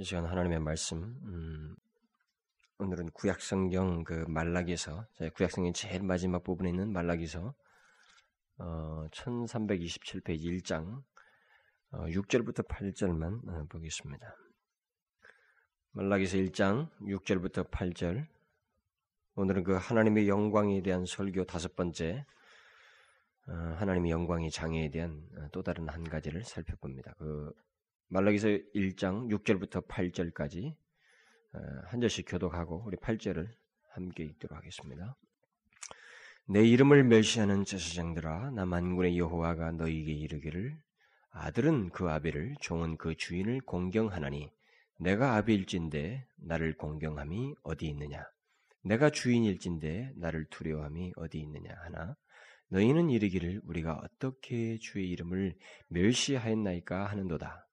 이 시간 하나님의 말씀, 음, 오늘은 구약성경 그 말라기에서, 구약성경 제일 마지막 부분에 있는 말라기서, 어, 1327페이지 1장, 어, 6절부터 8절만 어, 보겠습니다. 말라기서 1장 6절부터 8절, 오늘은 그 하나님의 영광에 대한 설교 다섯 번째, 어, 하나님의 영광의 장애에 대한 어, 또 다른 한 가지를 살펴봅니다. 그 말라기서 1장 6절부터 8절까지 어, 한 절씩 교독하고 우리 8절을 함께 읽도록 하겠습니다. 내 이름을 멸시하는 제사장들아 나 만군의 여호와가 너희에게 이르기를 아들은 그 아비를 종은 그 주인을 공경하나니 내가 아비일진데 나를 공경함이 어디 있느냐? 내가 주인일진데 나를 두려워함이 어디 있느냐? 하나 너희는 이르기를 우리가 어떻게 주의 이름을 멸시하였나이까 하는도다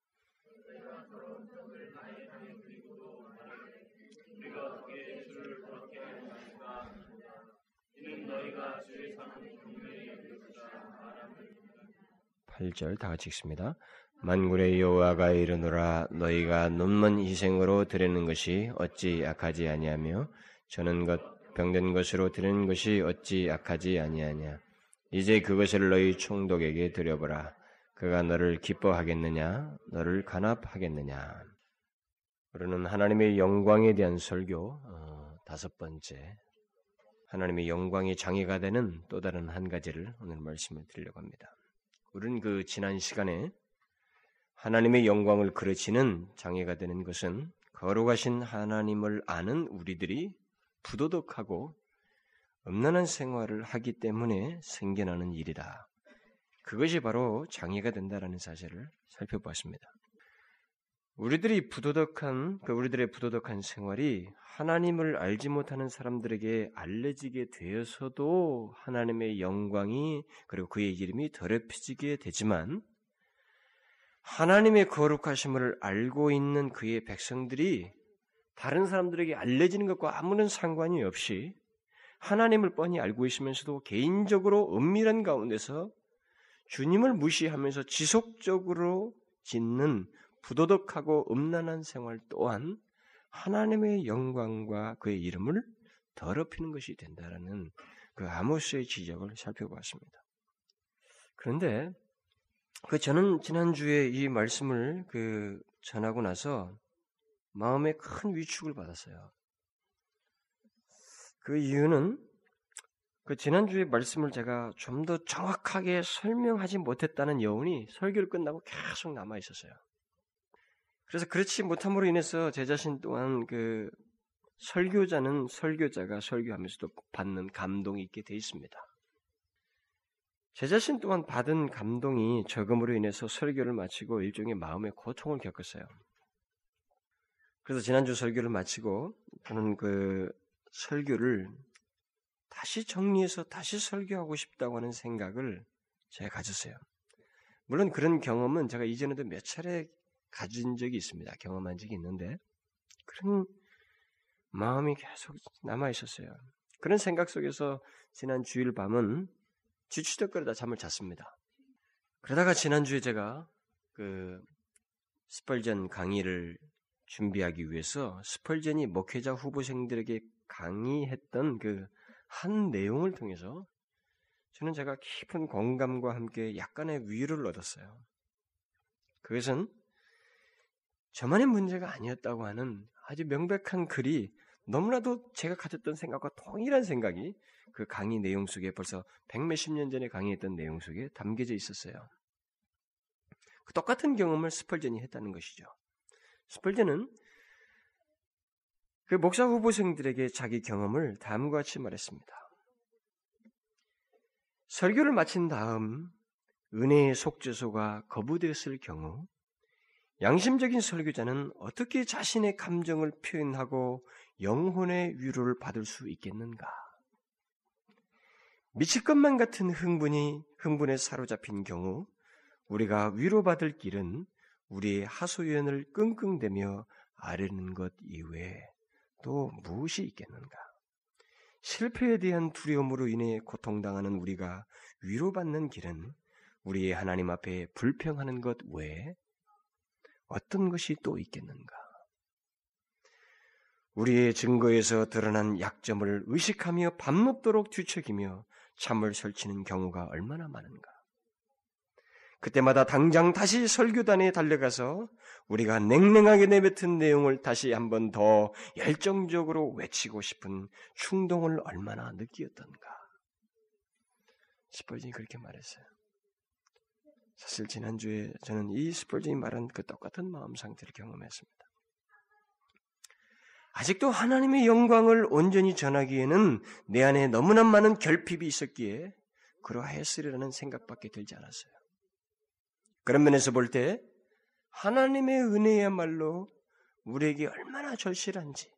팔절다 같이 읽습니다. 만군의 여호와가 이르노라 너희가 눈먼 희생으로 드리는 것이 어찌 악하지 아니하며 저는 것 병든 것으로 드리는 것이 어찌 악하지 아니하냐? 이제 그것을 너희 총독에게 드려보라. 그가 너를 기뻐하겠느냐? 너를 간합하겠느냐? 우리는 하나님의 영광에 대한 설교 어, 다섯 번째. 하나님의 영광의 장애가 되는 또 다른 한 가지를 오늘 말씀을 드리려고 합니다. 우리는 그 지난 시간에 하나님의 영광을 그르치는 장애가 되는 것은 거룩하신 하나님을 아는 우리들이 부도덕하고 음란한 생활을 하기 때문에 생겨나는 일이다. 그것이 바로 장애가 된다라는 사실을 살펴보았습니다. 우리들이 부도덕한 그 우리들의 부도덕한 생활이 하나님을 알지 못하는 사람들에게 알려지게 되어서도 하나님의 영광이 그리고 그의 이름이 더럽혀지게 되지만 하나님의 거룩하심을 알고 있는 그의 백성들이 다른 사람들에게 알려지는 것과 아무런 상관이 없이 하나님을 뻔히 알고 있으면서도 개인적으로 은밀한 가운데서 주님을 무시하면서 지속적으로 짓는 부도덕하고 음란한 생활 또한 하나님의 영광과 그의 이름을 더럽히는 것이 된다라는 그 아모스의 지적을 살펴보았습니다. 그런데 그 저는 지난주에 이 말씀을 그 전하고 나서 마음에 큰 위축을 받았어요. 그 이유는 그 지난주의 말씀을 제가 좀 더 정확하게 설명하지 못했다는 여운이 설교를 끝나고 계속 남아 있었어요. 그래서 그렇지 못함으로 인해서 제 자신 또한 그 설교자는 설교자가 설교하면서도 받는 감동이 있게 돼 있습니다. 제 자신 또한 받은 감동이 적음으로 인해서 설교를 마치고 일종의 마음의 고통을 겪었어요. 그래서 지난주 설교를 마치고 저는 그 설교를 다시 정리해서 다시 설교하고 싶다고 하는 생각을 제가 가졌어요. 물론 그런 경험은 제가 이전에도 몇 차례 가진 적이 있습니다. 경험한 적이 있는데 그런 마음이 계속 남아 있었어요. 그런 생각 속에서 지난 주일 밤은 지추덕거리다 잠을 잤습니다. 그러다가 지난주에 제가 그 스펄전 강의를 준비하기 위해서 스펄전이 목회자 후보생들에게 강의했던 그 한 내용을 통해서 저는 제가 깊은 공감과 함께 약간의 위로를 얻었어요. 그것은 저만의 문제가 아니었다고 하는 아주 명백한 글이 너무나도 제가 가졌던 생각과 동일한 생각이 그 강의 내용 속에 벌써 백몇십 년 전에 강의했던 내용 속에 담겨져 있었어요. 그 똑같은 경험을 스펄전이 했다는 것이죠. 스펄전은 그 목사 후보생들에게 자기 경험을 다음과 같이 말했습니다. 설교를 마친 다음 은혜의 속죄소가 거부되었을 경우 양심적인 설교자는 어떻게 자신의 감정을 표현하고 영혼의 위로를 받을 수 있겠는가? 미칠 것만 같은 흥분이 흥분에 사로잡힌 경우 우리가 위로받을 길은 우리의 하소연을 끙끙대며 아뢰는 것 이외에 또 무엇이 있겠는가? 실패에 대한 두려움으로 인해 고통당하는 우리가 위로받는 길은 우리의 하나님 앞에 불평하는 것 외에 어떤 것이 또 있겠는가? 우리의 증거에서 드러난 약점을 의식하며 밤늦도록 뒤척이며 참을 설치는 경우가 얼마나 많은가. 그때마다 당장 다시 설교단에 달려가서 우리가 냉랭하게 내뱉은 내용을 다시 한번 더 열정적으로 외치고 싶은 충동을 얼마나 느끼었던가. 스펄진이 그렇게 말했어요. 사실 지난주에 저는 이 스펄진이 말한 그 똑같은 마음 상태를 경험했습니다. 아직도 하나님의 영광을 온전히 전하기에는 내 안에 너무나 많은 결핍이 있었기에 그러하였으리라는 생각밖에 들지 않았어요. 그런 면에서 볼 때 하나님의 은혜야말로 우리에게 얼마나 절실한지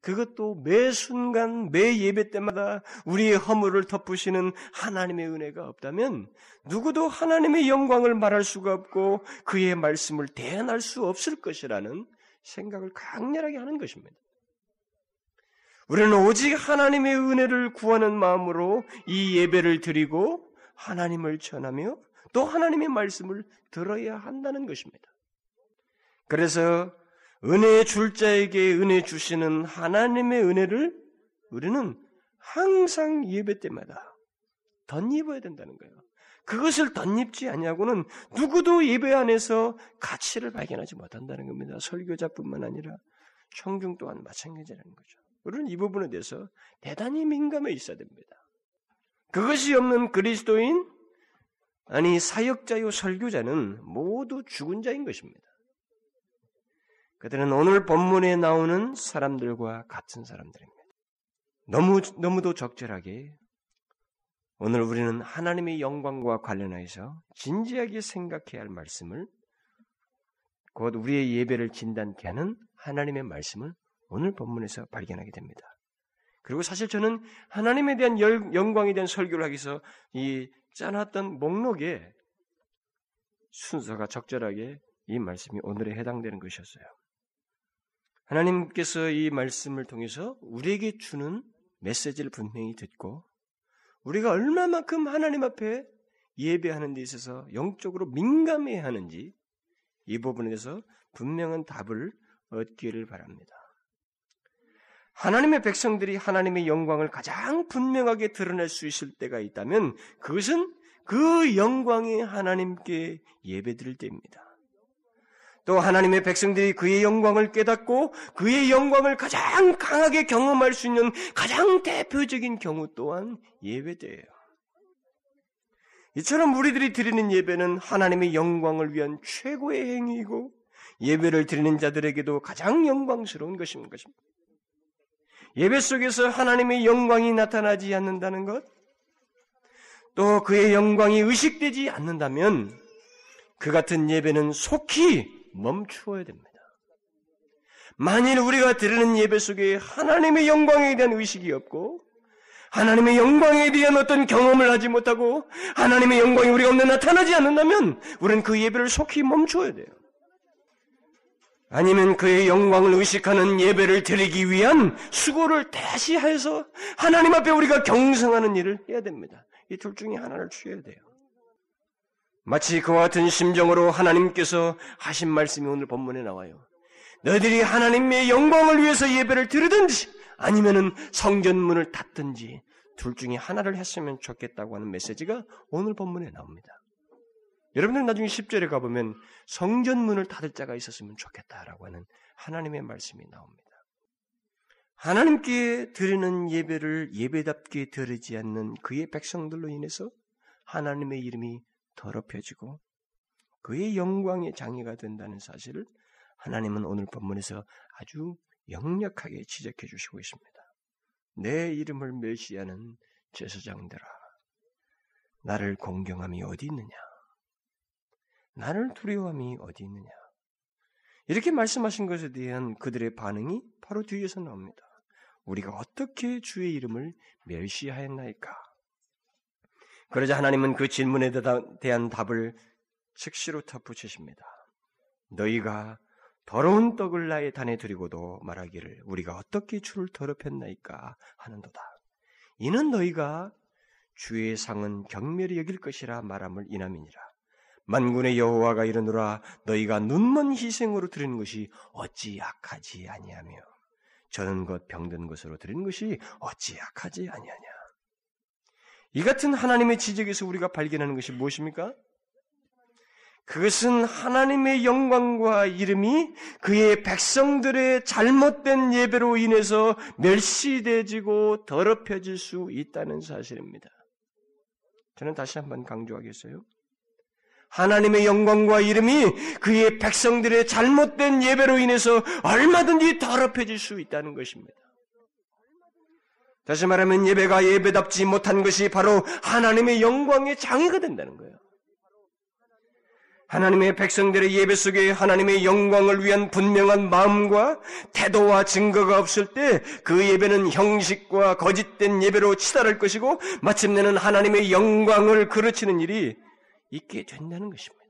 그것도 매 순간 매 예배 때마다 우리의 허물을 덮으시는 하나님의 은혜가 없다면 누구도 하나님의 영광을 말할 수가 없고 그의 말씀을 대안할 수 없을 것이라는 생각을 강렬하게 하는 것입니다. 우리는 오직 하나님의 은혜를 구하는 마음으로 이 예배를 드리고 하나님을 전하며 또 하나님의 말씀을 들어야 한다는 것입니다. 그래서 은혜 줄 자에게 은혜 주시는 하나님의 은혜를 우리는 항상 예배 때마다 덧입어야 된다는 거예요. 그것을 덧입지 아니하고는 누구도 예배 안에서 가치를 발견하지 못한다는 겁니다. 설교자뿐만 아니라 청중 또한 마찬가지라는 거죠. 우리는 이 부분에 대해서 대단히 민감해 있어야 됩니다. 그것이 없는 그리스도인 아니 사역자요 설교자는 모두 죽은 자인 것입니다. 그들은 오늘 본문에 나오는 사람들과 같은 사람들입니다. 너무 너무도 적절하게 오늘 우리는 하나님의 영광과 관련해서 진지하게 생각해야 할 말씀을 곧 우리의 예배를 진단케 하는 하나님의 말씀을 오늘 본문에서 발견하게 됩니다. 그리고 사실 저는 하나님에 대한 영광에 대한 설교를 하기 위해서 이 짜놨던 목록에 순서가 적절하게 이 말씀이 오늘에 해당되는 것이었어요. 하나님께서 이 말씀을 통해서 우리에게 주는 메시지를 분명히 듣고 우리가 얼마만큼 하나님 앞에 예배하는 데 있어서 영적으로 민감해야 하는지 이 부분에 대해서 분명한 답을 얻기를 바랍니다. 하나님의 백성들이 하나님의 영광을 가장 분명하게 드러낼 수 있을 때가 있다면 그것은 그 영광이 하나님께 예배드릴 때입니다. 또 하나님의 백성들이 그의 영광을 깨닫고 그의 영광을 가장 강하게 경험할 수 있는 가장 대표적인 경우 또한 예배대예요. 이처럼 우리들이 드리는 예배는 하나님의 영광을 위한 최고의 행위이고 예배를 드리는 자들에게도 가장 영광스러운 것인 것입니다. 예배 속에서 하나님의 영광이 나타나지 않는다는 것, 또 그의 영광이 의식되지 않는다면 그 같은 예배는 속히 멈추어야 됩니다. 만일 우리가 드리는 예배 속에 하나님의 영광에 대한 의식이 없고 하나님의 영광에 대한 어떤 경험을 하지 못하고 하나님의 영광이 우리 가운데 나타나지 않는다면 우리는 그 예배를 속히 멈춰야 돼요. 아니면 그의 영광을 의식하는 예배를 드리기 위한 수고를 다시 해서 하나님 앞에 우리가 경성하는 일을 해야 됩니다. 이 둘 중에 하나를 취해야 돼요. 마치 그와 같은 심정으로 하나님께서 하신 말씀이 오늘 본문에 나와요. 너희들이 하나님의 영광을 위해서 예배를 드리든지 아니면은 성전문을 닫든지 둘 중에 하나를 했으면 좋겠다고 하는 메시지가 오늘 본문에 나옵니다. 여러분들 나중에 10절에 가보면 성전문을 닫을 자가 있었으면 좋겠다라고 하는 하나님의 말씀이 나옵니다. 하나님께 드리는 예배를 예배답게 드리지 않는 그의 백성들로 인해서 하나님의 이름이 더럽혀지고 그의 영광의 장애가 된다는 사실을 하나님은 오늘 본문에서 아주 역력하게 지적해 주시고 있습니다. 내 이름을 멸시하는 제사장들아, 나를 공경함이 어디 있느냐? 나를 두려움이 어디 있느냐? 이렇게 말씀하신 것에 대한 그들의 반응이 바로 뒤에서 나옵니다. 우리가 어떻게 주의 이름을 멸시하였나이까? 그러자 하나님은 그 질문에 대한 답을 즉시로 덧붙이십니다. 너희가 더러운 떡을 나의 단에 드리고도 말하기를 우리가 어떻게 주를 더럽혔나이까 하는도다. 이는 너희가 주의 상은 경멸히 여길 것이라 말함을 인함이니라. 만군의 여호와가 이르노라 너희가 눈먼 희생으로 드리는 것이 어찌 약하지 아니하며 저는 것 병든 것으로 드리는 것이 어찌 약하지 아니하냐. 이 같은 하나님의 지적에서 우리가 발견하는 것이 무엇입니까? 그것은 하나님의 영광과 이름이 그의 백성들의 잘못된 예배로 인해서 멸시되지고 더럽혀질 수 있다는 사실입니다. 저는 다시 한번 강조하겠어요. 하나님의 영광과 이름이 그의 백성들의 잘못된 예배로 인해서 얼마든지 더럽혀질 수 있다는 것입니다. 다시 말하면 예배가 예배답지 못한 것이 바로 하나님의 영광의 장애가 된다는 거예요. 하나님의 백성들의 예배 속에 하나님의 영광을 위한 분명한 마음과 태도와 증거가 없을 때 그 예배는 형식과 거짓된 예배로 치달을 것이고 마침내는 하나님의 영광을 그르치는 일이 있게 된다는 것입니다.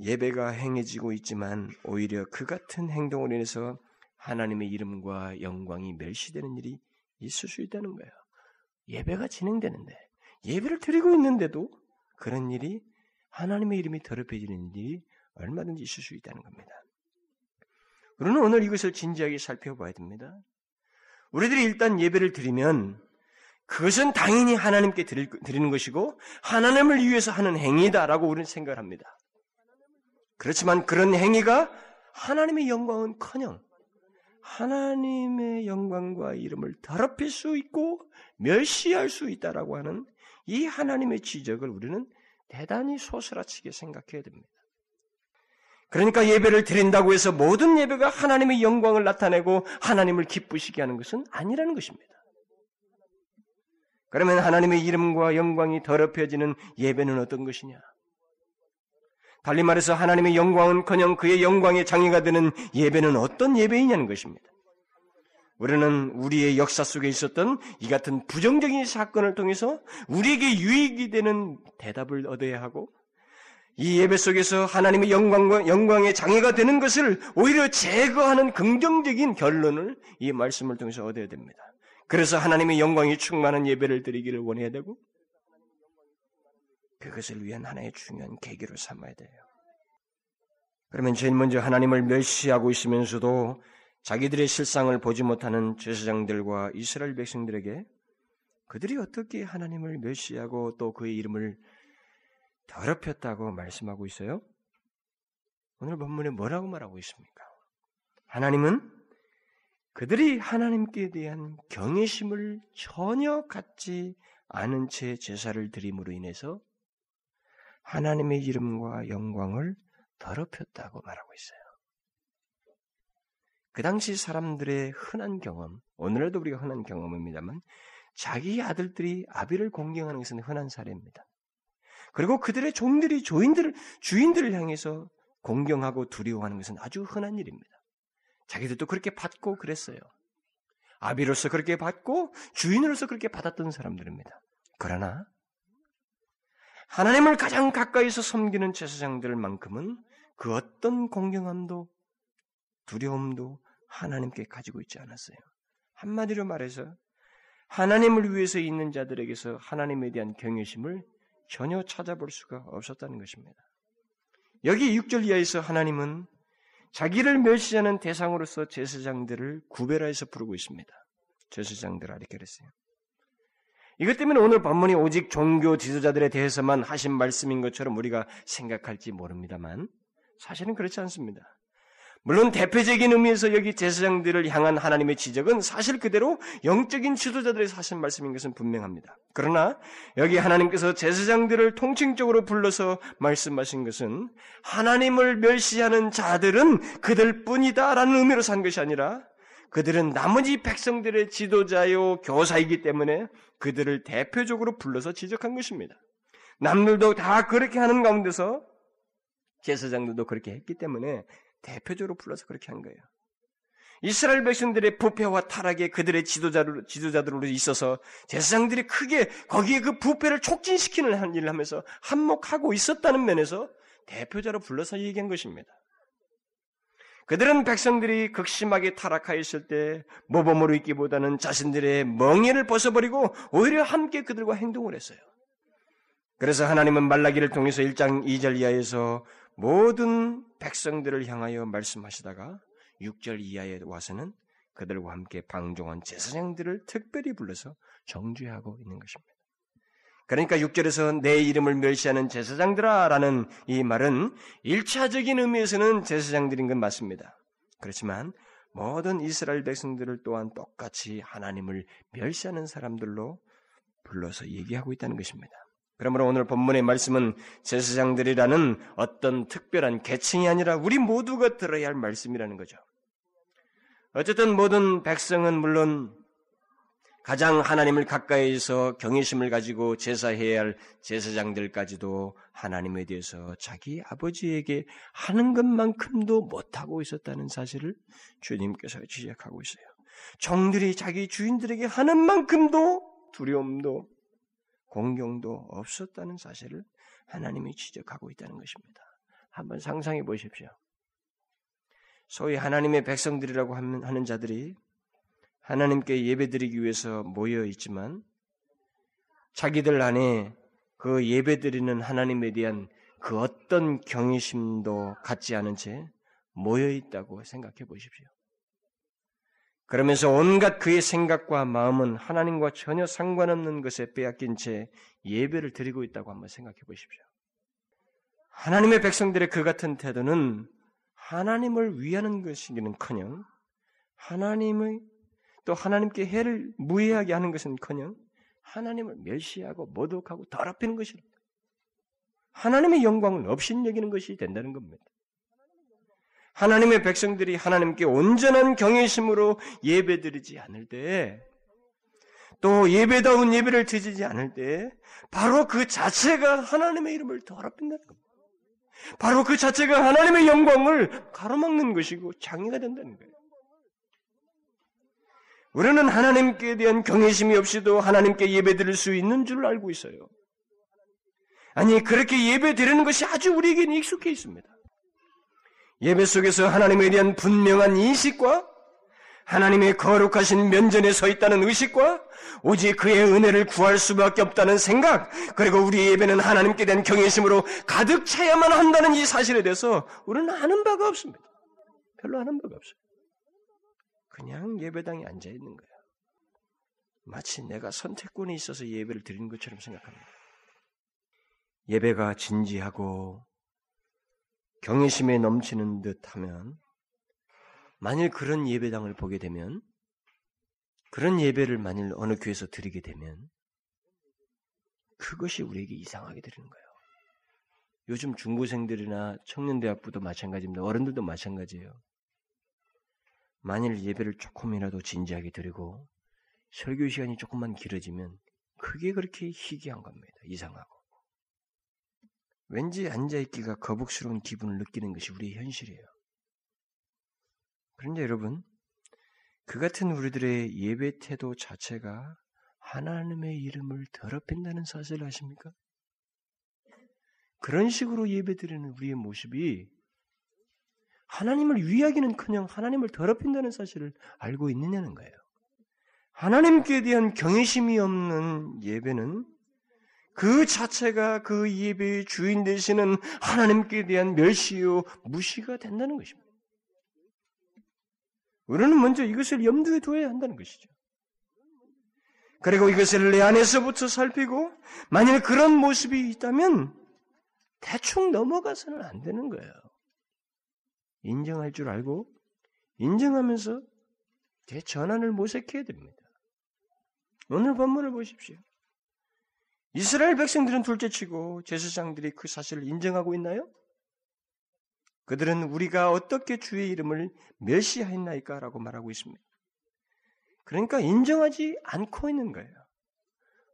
예배가 행해지고 있지만 오히려 그 같은 행동으로 인해서 하나님의 이름과 영광이 멸시되는 일이 있을 수 있다는 거예요. 예배가 진행되는데 예배를 드리고 있는데도 그런 일이 하나님의 이름이 더럽혀지는 일이 얼마든지 있을 수 있다는 겁니다. 우리는 오늘 이것을 진지하게 살펴봐야 됩니다. 우리들이 일단 예배를 드리면 그것은 당연히 하나님께 드리는 것이고 하나님을 위해서 하는 행위다라고 우리는 생각을 합니다. 그렇지만 그런 행위가 하나님의 영광은커녕 하나님의 영광과 이름을 더럽힐 수 있고 멸시할 수 있다라고 하는 이 하나님의 지적을 우리는 대단히 소스라치게 생각해야 됩니다. 그러니까 예배를 드린다고 해서 모든 예배가 하나님의 영광을 나타내고 하나님을 기쁘시게 하는 것은 아니라는 것입니다. 그러면 하나님의 이름과 영광이 더럽혀지는 예배는 어떤 것이냐? 달리 말해서 하나님의 영광은 그냥 그의 영광의 장애가 되는 예배는 어떤 예배이냐는 것입니다. 우리는 우리의 역사 속에 있었던 이 같은 부정적인 사건을 통해서 우리에게 유익이 되는 대답을 얻어야 하고 이 예배 속에서 하나님의 영광과 영광의 장애가 되는 것을 오히려 제거하는 긍정적인 결론을 이 말씀을 통해서 얻어야 됩니다. 그래서 하나님의 영광이 충만한 예배를 드리기를 원해야 되고 그것을 위한 하나의 중요한 계기로 삼아야 돼요. 그러면 제일 먼저 하나님을 멸시하고 있으면서도 자기들의 실상을 보지 못하는 제사장들과 이스라엘 백성들에게 그들이 어떻게 하나님을 멸시하고 또 그의 이름을 더럽혔다고 말씀하고 있어요? 오늘 본문에 뭐라고 말하고 있습니까? 하나님은 그들이 하나님께 대한 경외심을 전혀 갖지 않은 채 제사를 드림으로 인해서 하나님의 이름과 영광을 더럽혔다고 말하고 있어요. 그 당시 사람들의 흔한 경험, 오늘날도 우리가 흔한 경험입니다만, 자기 아들들이 아비를 공경하는 것은 흔한 사례입니다. 그리고 그들의 종들이 조인들을, 주인들을 향해서 공경하고 두려워하는 것은 아주 흔한 일입니다. 자기들도 그렇게 받고 그랬어요. 아비로서 그렇게 받고 주인으로서 그렇게 받았던 사람들입니다. 그러나 하나님을 가장 가까이서 섬기는 제사장들만큼은 그 어떤 공경함도 두려움도 하나님께 가지고 있지 않았어요. 한마디로 말해서 하나님을 위해서 있는 자들에게서 하나님에 대한 경외심을 전혀 찾아볼 수가 없었다는 것입니다. 여기 6절 이하에서 하나님은 자기를 멸시하는 대상으로서 제사장들을 구별하여서 부르고 있습니다. 제사장들 그랬어요. 이것 때문에 오늘 본문이 오직 종교 지도자들에 대해서만 하신 말씀인 것처럼 우리가 생각할지 모릅니다만 사실은 그렇지 않습니다. 물론 대표적인 의미에서 여기 제사장들을 향한 하나님의 지적은 사실 그대로 영적인 지도자들에서 하신 말씀인 것은 분명합니다. 그러나 여기 하나님께서 제사장들을 통칭적으로 불러서 말씀하신 것은 하나님을 멸시하는 자들은 그들 뿐이다라는 의미로 산 것이 아니라 그들은 나머지 백성들의 지도자요 교사이기 때문에 그들을 대표적으로 불러서 지적한 것입니다. 남들도 다 그렇게 하는 가운데서 제사장들도 그렇게 했기 때문에 대표적으로 불러서 그렇게 한 거예요. 이스라엘 백성들의 부패와 타락에 그들의 지도자로, 지도자들로 있어서 제사장들이 크게 거기에 그 부패를 촉진시키는 일을 하면서 한몫하고 있었다는 면에서 대표자로 불러서 얘기한 것입니다. 그들은 백성들이 극심하게 타락하였을 때 모범으로 있기보다는 자신들의 멍에를 벗어버리고 오히려 함께 그들과 행동을 했어요. 그래서 하나님은 말라기를 통해서 1장 2절 이하에서 모든 백성들을 향하여 말씀하시다가 6절 이하에 와서는 그들과 함께 방종한 제사장들을 특별히 불러서 정죄하고 있는 것입니다. 그러니까 6절에서 내 이름을 멸시하는 제사장들아 라는 이 말은 일차적인 의미에서는 제사장들인 건 맞습니다. 그렇지만 모든 이스라엘 백성들을 또한 똑같이 하나님을 멸시하는 사람들로 불러서 얘기하고 있다는 것입니다. 그러므로 오늘 본문의 말씀은 제사장들이라는 어떤 특별한 계층이 아니라 우리 모두가 들어야 할 말씀이라는 거죠. 어쨌든 모든 백성은 물론 가장 하나님을 가까이서 경외심을 가지고 제사해야 할 제사장들까지도 하나님에 대해서 자기 아버지에게 하는 것만큼도 못하고 있었다는 사실을 주님께서 지적하고 있어요. 종들이 자기 주인들에게 하는 만큼도 두려움도 공경도 없었다는 사실을 하나님이 지적하고 있다는 것입니다. 한번 상상해 보십시오. 소위 하나님의 백성들이라고 하는 자들이 하나님께 예배드리기 위해서 모여 있지만 자기들 안에 그 예배드리는 하나님에 대한 그 어떤 경외심도 갖지 않은 채 모여 있다고 생각해 보십시오. 그러면서 온갖 그의 생각과 마음은 하나님과 전혀 상관없는 것에 빼앗긴 채 예배를 드리고 있다고 한번 생각해 보십시오. 하나님의 백성들의 그 같은 태도는 하나님을 위하는 것이기는 커녕 하나님의 또 하나님께 해를 무해하게 하는 것은커녕 하나님을 멸시하고 모독하고 더럽히는 것입니다. 하나님의 영광을 없인 여기는 것이 된다는 겁니다. 하나님의 백성들이 하나님께 온전한 경외심으로 예배드리지 않을 때, 또 예배다운 예배를 드리지 않을 때, 바로 그 자체가 하나님의 이름을 더럽힌다는 겁니다. 바로 그 자체가 하나님의 영광을 가로막는 것이고 장애가 된다는 거예요. 우리는 하나님께 대한 경외심이 없이도 하나님께 예배드릴 수 있는 줄 알고 있어요. 아니, 그렇게 예배 드리는 것이 아주 우리에게는 익숙해 있습니다. 예배 속에서 하나님에 대한 분명한 인식과 하나님의 거룩하신 면전에 서 있다는 의식과 오직 그의 은혜를 구할 수밖에 없다는 생각, 그리고 우리 예배는 하나님께 대한 경외심으로 가득 차야만 한다는 이 사실에 대해서 우리는 아는 바가 없습니다. 별로 아는 바가 없어요. 그냥 예배당에 앉아 있는 거야. 마치 내가 선택권이 있어서 예배를 드리는 것처럼 생각합니다. 예배가 진지하고 경외심에 넘치는 듯 하면 만일 그런 예배당을 보게 되면 그런 예배를 만일 어느 교회에서 드리게 되면 그것이 우리에게 이상하게 들리는 거예요. 요즘 중고생들이나 청년대학부도 마찬가지입니다. 어른들도 마찬가지예요. 만일 예배를 조금이라도 진지하게 드리고 설교 시간이 조금만 길어지면 그게 그렇게 희귀한 겁니다. 이상하고. 왠지 앉아있기가 거북스러운 기분을 느끼는 것이 우리의 현실이에요. 그런데 여러분, 그 같은 우리들의 예배 태도 자체가 하나님의 이름을 더럽힌다는 사실을 아십니까? 그런 식으로 예배 드리는 우리의 모습이 하나님을 위하기는커녕 하나님을 더럽힌다는 사실을 알고 있느냐는 거예요. 하나님께 대한 경외심이 없는 예배는 그 자체가 그 예배의 주인 되시는 하나님께 대한 멸시요 무시가 된다는 것입니다. 우리는 먼저 이것을 염두에 두어야 한다는 것이죠. 그리고 이것을 내 안에서부터 살피고 만일 그런 모습이 있다면 대충 넘어가서는 안 되는 거예요. 인정할 줄 알고 인정하면서 대전환을 모색해야 됩니다. 오늘 본문을 보십시오. 이스라엘 백성들은 둘째치고 제사장들이 그 사실을 인정하고 있나요? 그들은 우리가 어떻게 주의 이름을 멸시하였나이까라고 말하고 있습니다. 그러니까 인정하지 않고 있는 거예요.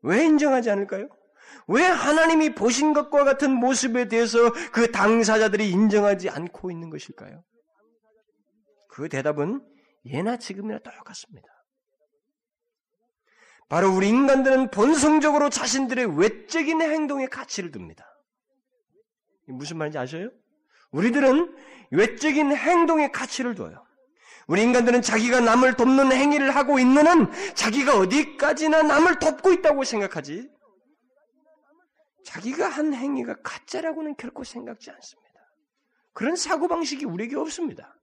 왜 인정하지 않을까요? 왜 하나님이 보신 것과 같은 모습에 대해서 그 당사자들이 인정하지 않고 있는 것일까요? 그 대답은 예나 지금이나 똑같습니다. 바로 우리 인간들은 본성적으로 자신들의 외적인 행동에 가치를 둡니다. 무슨 말인지 아셔요? 우리들은 외적인 행동에 가치를 둬요. 우리 인간들은 자기가 남을 돕는 행위를 하고 있는 한 자기가 어디까지나 남을 돕고 있다고 생각하지. 자기가 한 행위가 가짜라고는 결코 생각지 않습니다. 그런 사고방식이 우리에게 없습니다.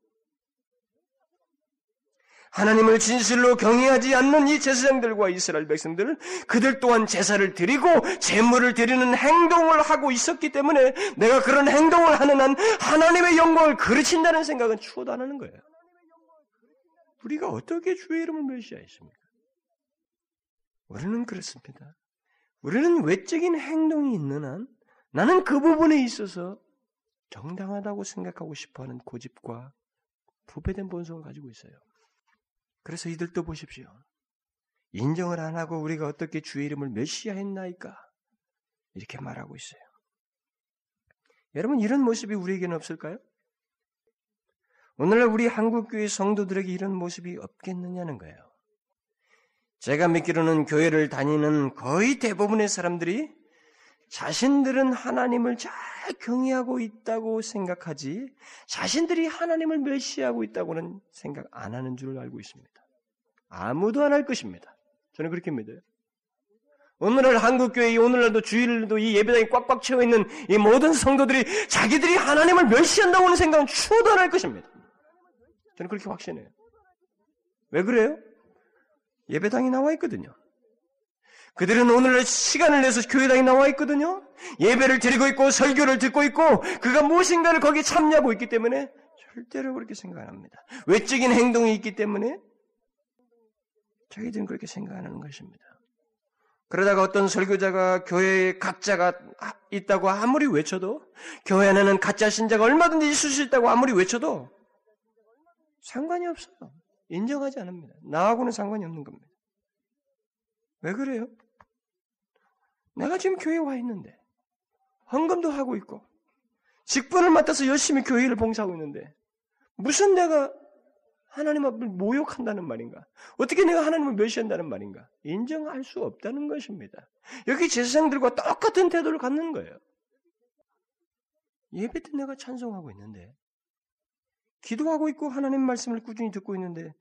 하나님을 진실로 경외하지 않는 이 제사장들과 이스라엘 백성들은 그들 또한 제사를 드리고 제물을 드리는 행동을 하고 있었기 때문에 내가 그런 행동을 하는 한 하나님의 영광을 그르친다는 생각은 추호도 안 하는 거예요. 우리가 어떻게 주의 이름을 멸시하였습니까? 우리는 그렇습니다. 우리는 외적인 행동이 있는 한 나는 그 부분에 있어서 정당하다고 생각하고 싶어하는 고집과 부패된 본성을 가지고 있어요. 그래서 이들도 보십시오. 인정을 안 하고 우리가 어떻게 주의 이름을 메시아 했나이까? 이렇게 말하고 있어요. 여러분 이런 모습이 우리에게는 없을까요? 오늘날 우리 한국교회 성도들에게 이런 모습이 없겠느냐는 거예요. 제가 믿기로는 교회를 다니는 거의 대부분의 사람들이 자신들은 하나님을 잘 경외하고 있다고 생각하지 자신들이 하나님을 멸시하고 있다고는 생각 안 하는 줄 알고 있습니다. 아무도 안 할 것입니다. 저는 그렇게 믿어요. 오늘날 한국교회, 오늘날도 주일도 이 예배당이 꽉꽉 채워 있는 이 모든 성도들이 자기들이 하나님을 멸시한다고는 생각은 추호도 안 할 것입니다. 저는 그렇게 확신해요. 왜 그래요? 예배당이 나와 있거든요. 그들은 오늘날 시간을 내서 교회당에 나와 있거든요. 예배를 드리고 있고 설교를 듣고 있고 그가 무엇인가를 거기에 참여하고 있기 때문에 절대로 그렇게 생각 안 합니다. 외적인 행동이 있기 때문에 저희들은 그렇게 생각 안 하는 것입니다. 그러다가 어떤 설교자가 교회에 가짜가 있다고 아무리 외쳐도 교회 안에는 가짜 신자가 얼마든지 있을 수 있다고 아무리 외쳐도 상관이 없어요. 인정하지 않습니다. 나하고는 상관이 없는 겁니다. 왜 그래요? 내가 지금 교회에 와 있는데 헌금도 하고 있고 직분을 맡아서 열심히 교회를 봉사하고 있는데 무슨 내가 하나님 앞을 모욕한다는 말인가? 어떻게 내가 하나님을 멸시한다는 말인가? 인정할 수 없다는 것입니다. 여기 제사장들과 똑같은 태도를 갖는 거예요. 예배 때 내가 찬송하고 있는데 기도하고 있고 하나님 말씀을 꾸준히 듣고 있는데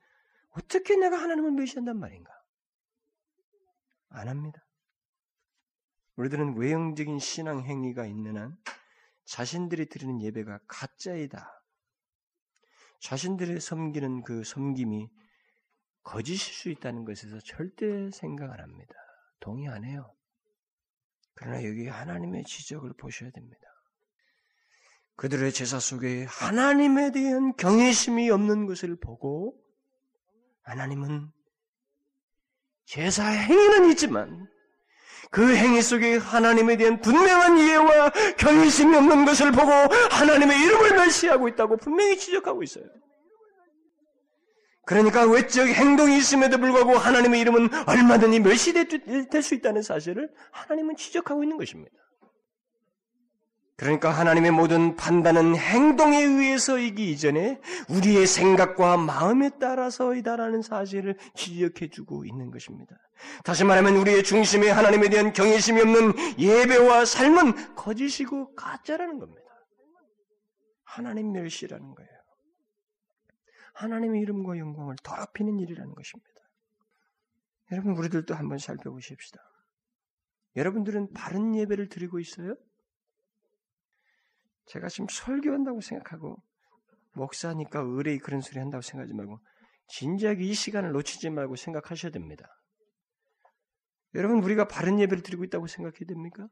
어떻게 내가 하나님을 멸시한단 말인가? 안 합니다. 우리들은 외형적인 신앙 행위가 있는 한 자신들이 드리는 예배가 가짜이다. 자신들의 섬기는 그 섬김이 거짓일 수 있다는 것에서 절대 생각 안 합니다. 동의 안 해요. 그러나 여기 하나님의 지적을 보셔야 됩니다. 그들의 제사 속에 하나님에 대한 경외심이 없는 것을 보고 하나님은 제사 행위는 있지만 그 행위 속에 하나님에 대한 분명한 이해와 경외심이 없는 것을 보고 하나님의 이름을 멸시하고 있다고 분명히 지적하고 있어요. 그러니까 외적 행동이 있음에도 불구하고 하나님의 이름은 얼마든지 멸시될 수 있다는 사실을 하나님은 지적하고 있는 것입니다. 그러니까 하나님의 모든 판단은 행동에 의해서이기 이전에 우리의 생각과 마음에 따라서이다라는 사실을 지적해 주고 있는 것입니다. 다시 말하면 우리의 중심에 하나님에 대한 경외심이 없는 예배와 삶은 거짓이고 가짜라는 겁니다. 하나님 멸시라는 거예요. 하나님의 이름과 영광을 더럽히는 일이라는 것입니다. 여러분 우리들도 한번 살펴보십시다. 여러분들은 바른 예배를 드리고 있어요? 제가 지금 설교한다고 생각하고 목사니까 의뢰이 그런 소리 한다고 생각하지 말고 진지하게 이 시간을 놓치지 말고 생각하셔야 됩니다. 여러분 우리가 바른 예배를 드리고 있다고 생각해야 됩니까?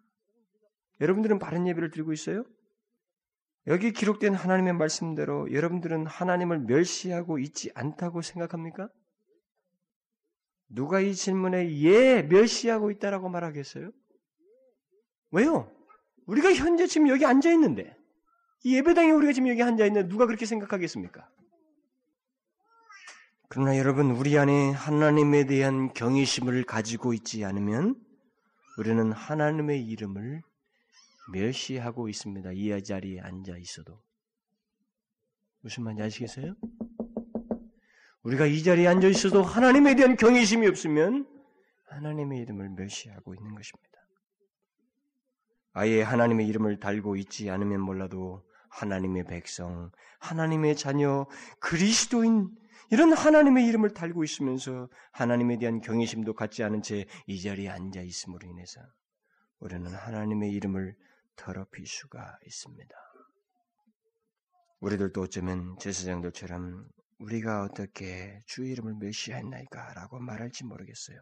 여러분들은 바른 예배를 드리고 있어요? 여기 기록된 하나님의 말씀대로 여러분들은 하나님을 멸시하고 있지 않다고 생각합니까? 누가 이 질문에 예, 멸시하고 있다라고 말하겠어요? 왜요? 우리가 현재 지금 여기 앉아 있는데 이 예배당에 우리가 지금 여기 앉아 있는데 누가 그렇게 생각하겠습니까? 그러나 여러분 우리 안에 하나님에 대한 경외심을 가지고 있지 않으면 우리는 하나님의 이름을 멸시하고 있습니다. 이 자리에 앉아 있어도 무슨 말인지 아시겠어요? 우리가 이 자리에 앉아 있어도 하나님에 대한 경외심이 없으면 하나님의 이름을 멸시하고 있는 것입니다. 아예 하나님의 이름을 달고 있지 않으면 몰라도 하나님의 백성, 하나님의 자녀, 그리스도인 이런 하나님의 이름을 달고 있으면서 하나님에 대한 경외심도 갖지 않은 채 이 자리에 앉아 있음으로 인해서 우리는 하나님의 이름을 더럽힐 수가 있습니다. 우리들도 어쩌면 제사장들처럼 우리가 어떻게 주의 이름을 멸시했나이까라고 말할지 모르겠어요.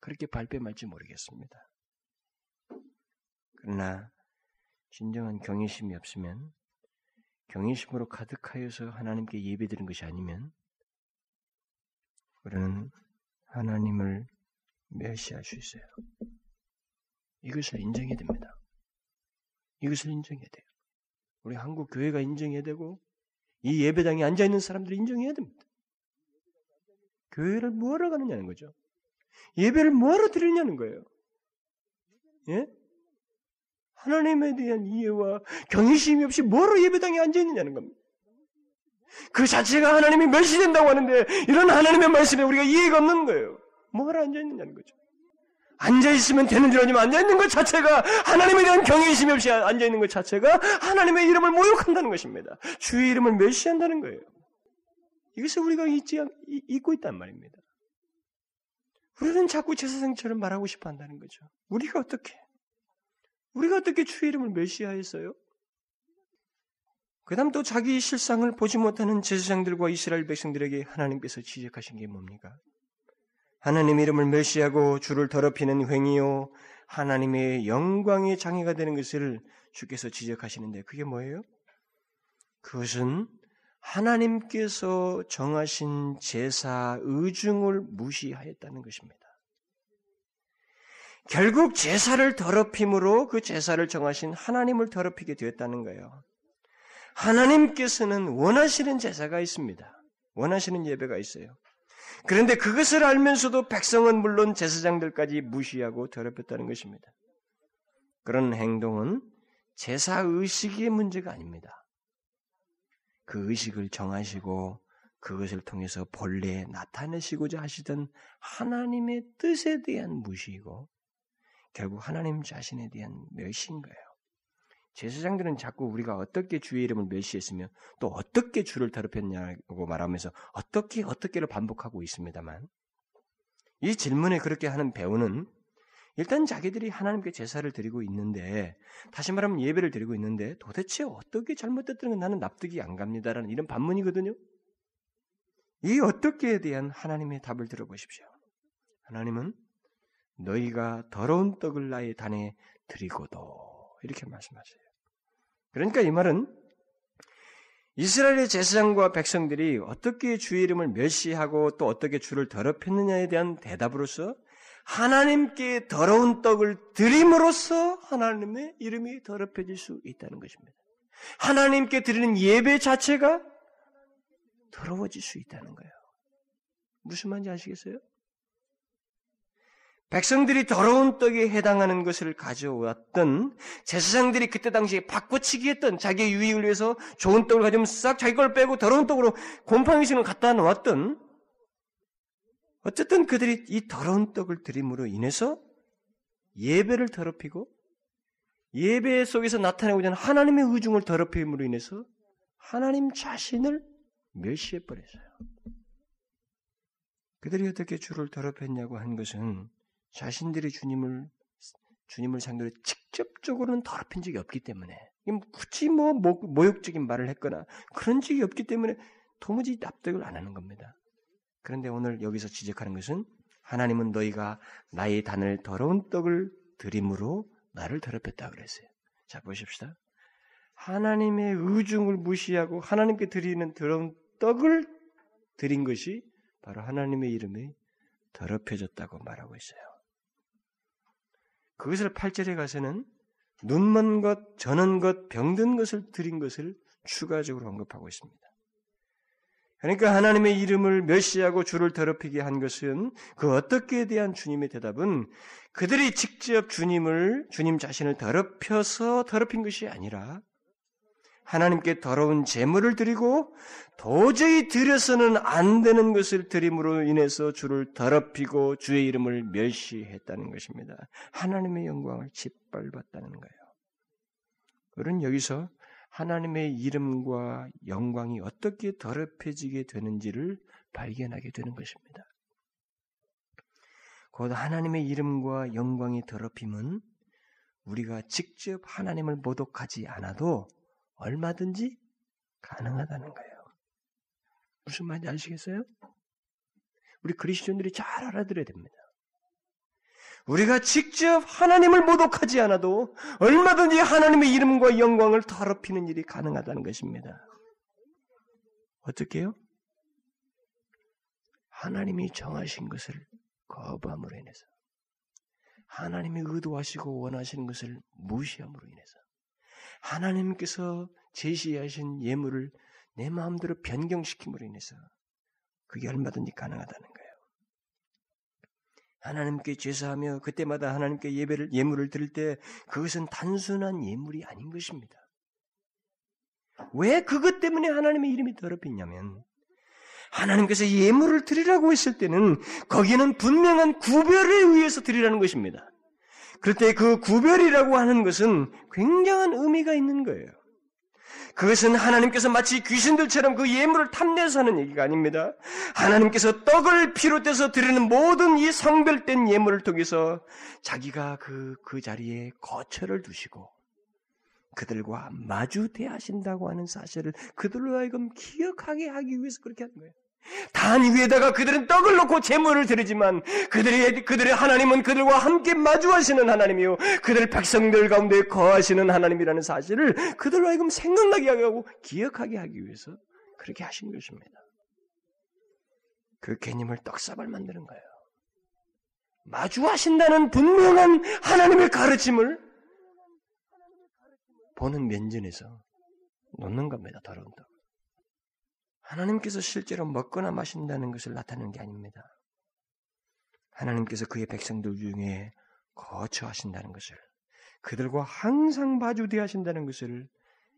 그렇게 발뺌할지 모르겠습니다. 그러나 진정한 경외심이 없으면 경외심으로 가득하여서 하나님께 예배드린 것이 아니면 우리는 하나님을 멸시할 수 있어요. 이것을 인정해야 됩니다. 이것을 인정해야 돼요. 우리 한국 교회가 인정해야 되고 이 예배당에 앉아 있는 사람들이 인정해야 됩니다. 교회를 뭐하러 가느냐는 거죠. 예배를 뭐하러 드리냐는 거예요. 예? 하나님에 대한 이해와 경외심이 없이 뭐로 예배당에 앉아 있느냐는 겁니다. 그 자체가 하나님이 멸시된다고 하는데 이런 하나님의 말씀에 우리가 이해가 없는 거예요. 뭐하러 앉아 있느냐는 거죠. 앉아 있으면 되는 줄 알지만 앉아 있는 것 자체가 하나님에 대한 경외심이 없이 앉아 있는 것 자체가 하나님의 이름을 모욕한다는 것입니다. 주의 이름을 멸시한다는 거예요. 이것을 우리가 잊지, 잊고 있단 말입니다. 우리는 자꾸 제사장처럼 말하고 싶어 한다는 거죠. 우리가 어떻게, 우리가 어떻게 주의 이름을 멸시하였어요? 그 다음 또 자기 실상을 보지 못하는 제사장들과 이스라엘 백성들에게 하나님께서 지적하신 게 뭡니까? 하나님 이름을 멸시하고 주를 더럽히는 행위요. 하나님의 영광의 장애가 되는 것을 주께서 지적하시는데 그게 뭐예요? 그것은 하나님께서 정하신 제사 의중을 무시하였다는 것입니다. 결국 제사를 더럽힘으로 그 제사를 정하신 하나님을 더럽히게 되었다는 거예요. 하나님께서는 원하시는 제사가 있습니다. 원하시는 예배가 있어요. 그런데 그것을 알면서도 백성은 물론 제사장들까지 무시하고 더럽혔다는 것입니다. 그런 행동은 제사 의식의 문제가 아닙니다. 그 의식을 정하시고 그것을 통해서 본래 나타내시고자 하시던 하나님의 뜻에 대한 무시이고 결국 하나님 자신에 대한 멸시인 거예요. 제사장들은 자꾸 우리가 어떻게 주의 이름을 멸시했으며 또 어떻게 주를 더럽혔냐고 말하면서 어떻게 어떻게를 반복하고 있습니다만 이 질문에 그렇게 하는 배우는 일단 자기들이 하나님께 제사를 드리고 있는데 다시 말하면 예배를 드리고 있는데 도대체 어떻게 잘못됐다는 건 나는 납득이 안 갑니다라는 이런 반문이거든요. 이 어떻게에 대한 하나님의 답을 들어보십시오. 하나님은 너희가 더러운 떡을 나의 단에 드리고도 이렇게 말씀하세요. 그러니까 이 말은 이스라엘의 제사장과 백성들이 어떻게 주의 이름을 멸시하고 또 어떻게 주를 더럽혔느냐에 대한 대답으로서 하나님께 더러운 떡을 드림으로써 하나님의 이름이 더럽혀질 수 있다는 것입니다. 하나님께 드리는 예배 자체가 더러워질 수 있다는 거예요. 무슨 말인지 아시겠어요? 백성들이 더러운 떡에 해당하는 것을 가져왔던 제사장들이 그때 당시에 바꿔치기 했던 자기의 유익을 위해서 좋은 떡을 가지면 싹 자기 걸 빼고 더러운 떡으로 곰팡이신을 갖다 놓았던 어쨌든 그들이 이 더러운 떡을 드림으로 인해서 예배를 더럽히고 예배 속에서 나타내고자 하는 하나님의 의중을 더럽힘으로 인해서 하나님 자신을 멸시해 버렸어요. 그들이 어떻게 주를 더럽혔냐고 한 것은 자신들이 주님을 주님을 상대로 직접적으로는 더럽힌 적이 없기 때문에 굳이 뭐 모욕적인 말을 했거나 그런 적이 없기 때문에 도무지 납득을 안 하는 겁니다. 그런데 오늘 여기서 지적하는 것은 하나님은 너희가 나의 단을 더러운 떡을 드림으로 나를 더럽혔다 그랬어요. 자 보십시다. 하나님의 의중을 무시하고 하나님께 드리는 더러운 떡을 드린 것이 바로 하나님의 이름이 더럽혀졌다고 말하고 있어요. 그것을 8절에 가서는 눈먼 것, 저는 것, 병든 것을 드린 것을 추가적으로 언급하고 있습니다. 그러니까 하나님의 이름을 멸시하고 주를 더럽히게 한 것은 그 어떻게에 대한 주님의 대답은 그들이 직접 주님을, 주님 자신을 더럽혀서 더럽힌 것이 아니라 하나님께 더러운 제물을 드리고 도저히 드려서는 안 되는 것을 드림으로 인해서 주를 더럽히고 주의 이름을 멸시했다는 것입니다. 하나님의 영광을 짓밟았다는 거예요. 우리는 여기서 하나님의 이름과 영광이 어떻게 더럽혀지게 되는지를 발견하게 되는 것입니다. 곧 하나님의 이름과 영광이 더럽힘은 우리가 직접 하나님을 모독하지 않아도 얼마든지 가능하다는 거예요. 무슨 말인지 아시겠어요? 우리 그리스도인들이 잘 알아들어야 됩니다. 우리가 직접 하나님을 모독하지 않아도 얼마든지 하나님의 이름과 영광을 더럽히는 일이 가능하다는 것입니다. 어떻게요? 하나님이 정하신 것을 거부함으로 인해서 하나님이 의도하시고 원하시는 것을 무시함으로 인해서 하나님께서 제시하신 예물을 내 마음대로 변경시킴으로 인해서 그게 얼마든지 가능하다는 거예요. 하나님께 제사하며 그때마다 하나님께 예배를 예물을 드릴 때 그것은 단순한 예물이 아닌 것입니다. 왜 그것 때문에 하나님의 이름이 더럽히냐면 하나님께서 예물을 드리라고 했을 때는 거기는 분명한 구별에 의해서 드리라는 것입니다. 그럴 때 그 구별이라고 하는 것은 굉장한 의미가 있는 거예요. 그것은 하나님께서 마치 귀신들처럼 그 예물을 탐내서 하는 얘기가 아닙니다. 하나님께서 떡을 비롯해서 드리는 모든 이 성별된 예물을 통해서 자기가 그, 그 자리에 거처를 두시고 그들과 마주 대하신다고 하는 사실을 그들로 하여금 기억하게 하기 위해서 그렇게 하는 거예요. 단 위에다가 그들은 떡을 놓고 제물을 드리지만 그들의 그들의 하나님은 그들과 함께 마주하시는 하나님이요 그들 백성들 가운데 거하시는 하나님이라는 사실을 그들로 하여금 생각나게 하고 기억하게 하기 위해서 그렇게 하신 것입니다. 그 개념을 떡사발 만드는 거예요. 마주하신다는 분명한 하나님의 가르침을 보는 면전에서 놓는 겁니다. 더러운 떡. 하나님께서 실제로 먹거나 마신다는 것을 나타내는 게 아닙니다. 하나님께서 그의 백성들 중에 거처하신다는 것을 그들과 항상 마주대하신다는 것을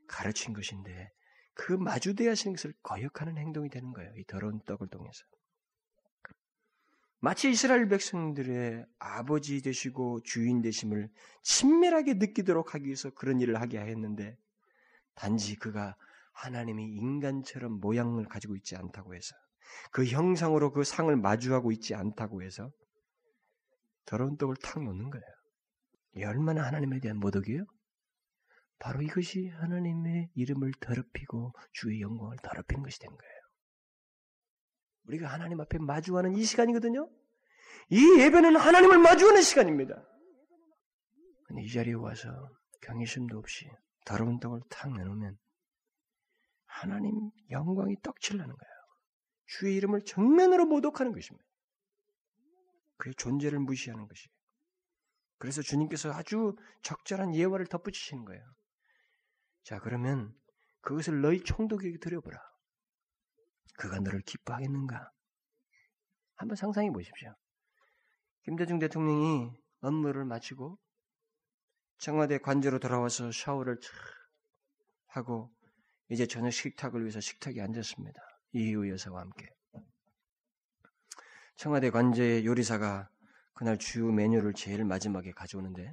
가르친 것인데 그 마주대하시는 것을 거역하는 행동이 되는 거예요. 이 더러운 떡을 통해서. 마치 이스라엘 백성들의 아버지 되시고 주인 되심을 친밀하게 느끼도록 하기 위해서 그런 일을 하게 하였는데 단지 그가 하나님이 인간처럼 모양을 가지고 있지 않다고 해서 그 형상으로 그 상을 마주하고 있지 않다고 해서 더러운 떡을 탁 놓는 거예요. 이 얼마나 하나님에 대한 모독이에요? 바로 이것이 하나님의 이름을 더럽히고 주의 영광을 더럽힌 것이 된 거예요. 우리가 하나님 앞에 마주하는 이 시간이거든요. 이 예배는 하나님을 마주하는 시간입니다. 근데 이 자리에 와서 경외심도 없이 더러운 떡을 탁 내놓으면 하나님 영광이 떡칠나는 거예요. 주의 이름을 정면으로 모독하는 것입니다. 그의 존재를 무시하는 것이. 그래서 주님께서 아주 적절한 예화를 덧붙이시는 거예요. 자, 그러면 그것을 너희 총독에게 드려보라. 그가 너를 기뻐하겠는가? 한번 상상해 보십시오. 김대중 대통령이 업무를 마치고 청와대 관저로 돌아와서 샤워를 하고 이제 저녁 식탁을 위해서 식탁에 앉았습니다. 이유 여사와 함께. 청와대 관제의 요리사가 그날 주 메뉴를 제일 마지막에 가져오는데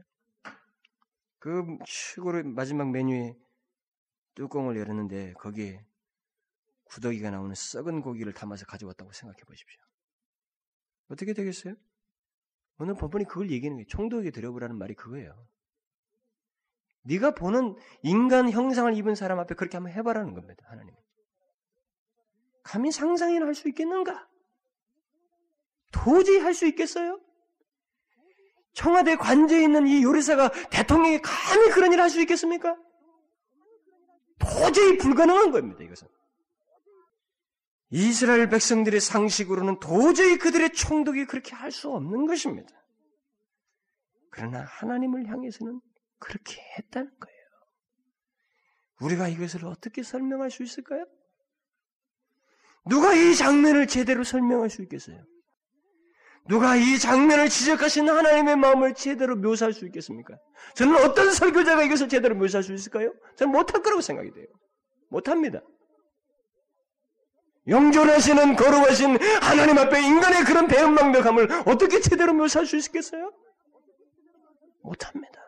그 최고로 마지막 메뉴에 뚜껑을 열었는데 거기에 구더기가 나오는 썩은 고기를 담아서 가져왔다고 생각해 보십시오. 어떻게 되겠어요? 오늘 본문이 그걸 얘기하는 거예요. 총독에게 드려보라는 말이 그거예요. 네가 보는 인간 형상을 입은 사람 앞에 그렇게 한번 해봐라는 겁니다. 하나님. 감히 상상이나 할 수 있겠는가? 도저히 할 수 있겠어요? 청와대 관저에 있는 이 요리사가 대통령이 감히 그런 일을 할 수 있겠습니까? 도저히 불가능한 겁니다, 이것은. 이스라엘 백성들의 상식으로는 도저히 그들의 총독이 그렇게 할 수 없는 것입니다. 그러나 하나님을 향해서는 그렇게 했다는 거예요. 우리가 이것을 어떻게 설명할 수 있을까요? 누가 이 장면을 제대로 설명할 수 있겠어요? 누가 이 장면을 지적하신 하나님의 마음을 제대로 묘사할 수 있겠습니까? 저는 어떤 설교자가 이것을 제대로 묘사할 수 있을까요? 저는 못할 거라고 생각이 돼요. 못합니다. 영존하시는 거룩하신 하나님 앞에 인간의 그런 배은망덕함을 어떻게 제대로 묘사할 수 있겠어요? 못합니다.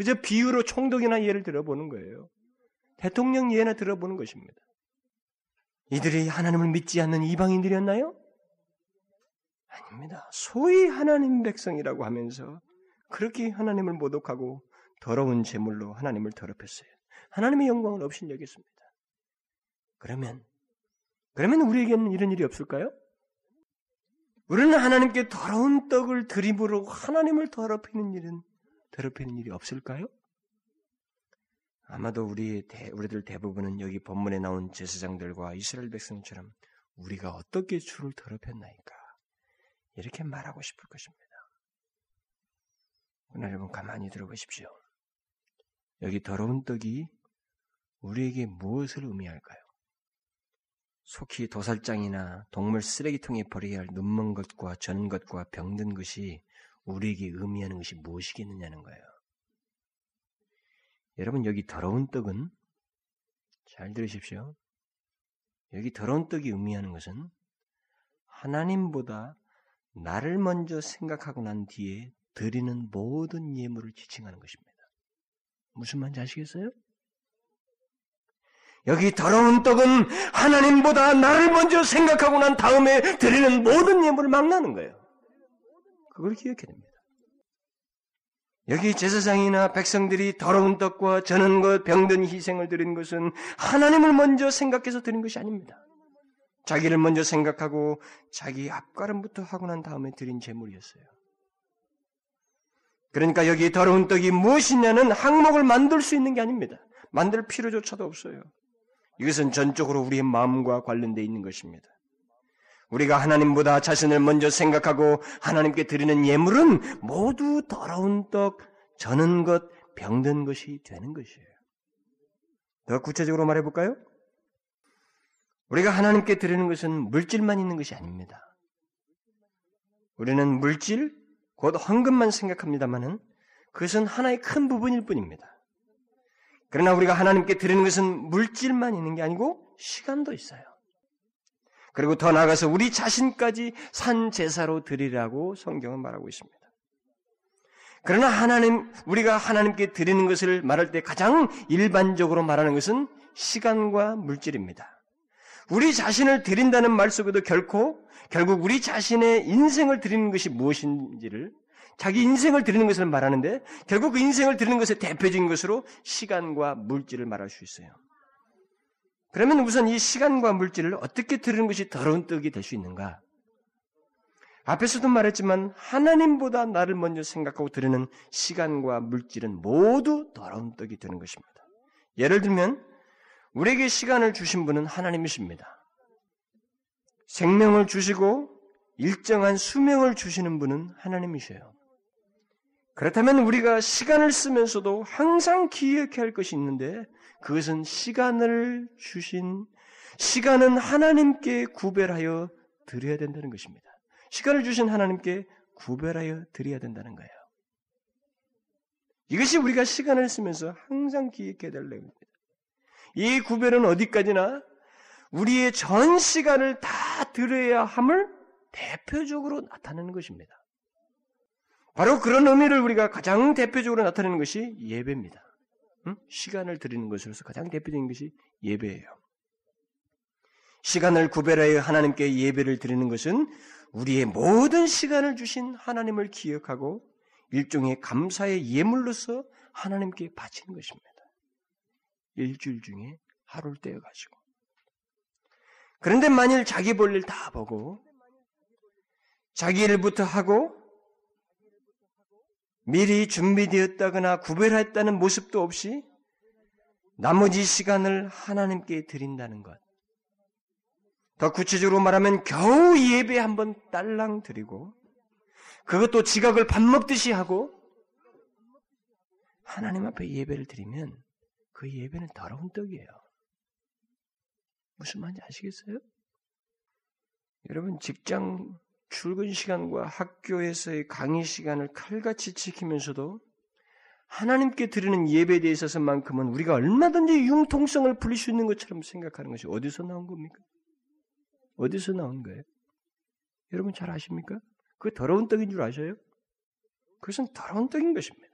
그저 비유로 총독이나 예를 들어보는 거예요. 대통령 예나 들어보는 것입니다. 이들이 하나님을 믿지 않는 이방인들이었나요? 아닙니다. 소위 하나님 백성이라고 하면서 그렇게 하나님을 모독하고 더러운 제물로 하나님을 더럽혔어요. 하나님의 영광을 없인 여겼습니다. 그러면 그러면 우리에게는 이런 일이 없을까요? 우리는 하나님께 더러운 떡을 드림으로 하나님을 더럽히는 일은 더럽히는 일이 없을까요? 아마도 우리 대, 우리들 대부분은 여기 본문에 나온 제사장들과 이스라엘 백성처럼 우리가 어떻게 주를 더럽혔나이까 이렇게 말하고 싶을 것입니다. 오늘 여러분 가만히 들어보십시오. 여기 더러운 떡이 우리에게 무엇을 의미할까요? 속히 도살장이나 동물 쓰레기통에 버려야 할 눈먼 것과 전 것과 병든 것이 우리에게 의미하는 것이 무엇이겠느냐는 거예요. 여러분 여기 더러운 떡은 잘 들으십시오. 여기 더러운 떡이 의미하는 것은 하나님보다 나를 먼저 생각하고 난 뒤에 드리는 모든 예물을 지칭하는 것입니다. 무슨 말인지 아시겠어요? 여기 더러운 떡은 하나님보다 나를 먼저 생각하고 난 다음에 드리는 모든 예물을 막나는 거예요. 그걸 기억해야 됩니다. 여기 제사장이나 백성들이 더러운 떡과 저는 것, 병든 희생을 드린 것은 하나님을 먼저 생각해서 드린 것이 아닙니다. 자기를 먼저 생각하고 자기 앞가름부터 하고 난 다음에 드린 제물이었어요. 그러니까 여기 더러운 떡이 무엇이냐는 항목을 만들 수 있는 게 아닙니다. 만들 필요조차도 없어요. 이것은 전적으로 우리의 마음과 관련되어 있는 것입니다. 우리가 하나님보다 자신을 먼저 생각하고 하나님께 드리는 예물은 모두 더러운 떡, 저는 것, 병든 것이 되는 것이에요. 더 구체적으로 말해볼까요? 우리가 하나님께 드리는 것은 물질만 있는 것이 아닙니다. 우리는 물질, 곧 헌금만 생각합니다만은 그것은 하나의 큰 부분일 뿐입니다. 그러나 우리가 하나님께 드리는 것은 물질만 있는 게 아니고 시간도 있어요. 그리고 더 나아가서 우리 자신까지 산 제사로 드리라고 성경은 말하고 있습니다. 그러나 하나님, 우리가 하나님께 드리는 것을 말할 때 가장 일반적으로 말하는 것은 시간과 물질입니다. 우리 자신을 드린다는 말 속에도 결코 결국 우리 자신의 인생을 드리는 것이 무엇인지를 자기 인생을 드리는 것을 말하는데 결국 그 인생을 드리는 것의 대표적인 것으로 시간과 물질을 말할 수 있어요. 그러면 우선 이 시간과 물질을 어떻게 드리는 것이 더러운 떡이 될 수 있는가? 앞에서도 말했지만 하나님보다 나를 먼저 생각하고 드리는 시간과 물질은 모두 더러운 떡이 되는 것입니다. 예를 들면 우리에게 시간을 주신 분은 하나님이십니다. 생명을 주시고 일정한 수명을 주시는 분은 하나님이셔요. 그렇다면 우리가 시간을 쓰면서도 항상 기억해야 할 것이 있는데 그것은 시간을 주신 시간은 하나님께 구별하여 드려야 된다는 것입니다. 시간을 주신 하나님께 구별하여 드려야 된다는 거예요. 이것이 우리가 시간을 쓰면서 항상 기억해야 될 내용입니다. 이 구별은 어디까지나 우리의 전 시간을 다 들어야 함을 대표적으로 나타내는 것입니다. 바로 그런 의미를 우리가 가장 대표적으로 나타내는 것이 예배입니다. 응? 시간을 드리는 것으로서 가장 대표적인 것이 예배예요. 시간을 구별하여 하나님께 예배를 드리는 것은 우리의 모든 시간을 주신 하나님을 기억하고 일종의 감사의 예물로서 하나님께 바치는 것입니다. 일주일 중에 하루를 떼어가지고. 그런데 만일 자기 볼 일 다 보고 자기 일부터 하고 미리 준비되었다거나 구별했다는 모습도 없이 나머지 시간을 하나님께 드린다는 것. 더 구체적으로 말하면 겨우 예배 한번 딸랑 드리고 그것도 지각을 밥 먹듯이 하고 하나님 앞에 예배를 드리면 그 예배는 더러운 떡이에요. 무슨 말인지 아시겠어요? 여러분 직장 출근 시간과 학교에서의 강의 시간을 칼같이 지키면서도 하나님께 드리는 예배에 대해 있어서만큼은 우리가 얼마든지 융통성을 부릴 수 있는 것처럼 생각하는 것이 어디서 나온 겁니까? 어디서 나온 거예요? 여러분 잘 아십니까? 그 더러운 떡인 줄 아셔요? 그것은 더러운 떡인 것입니다.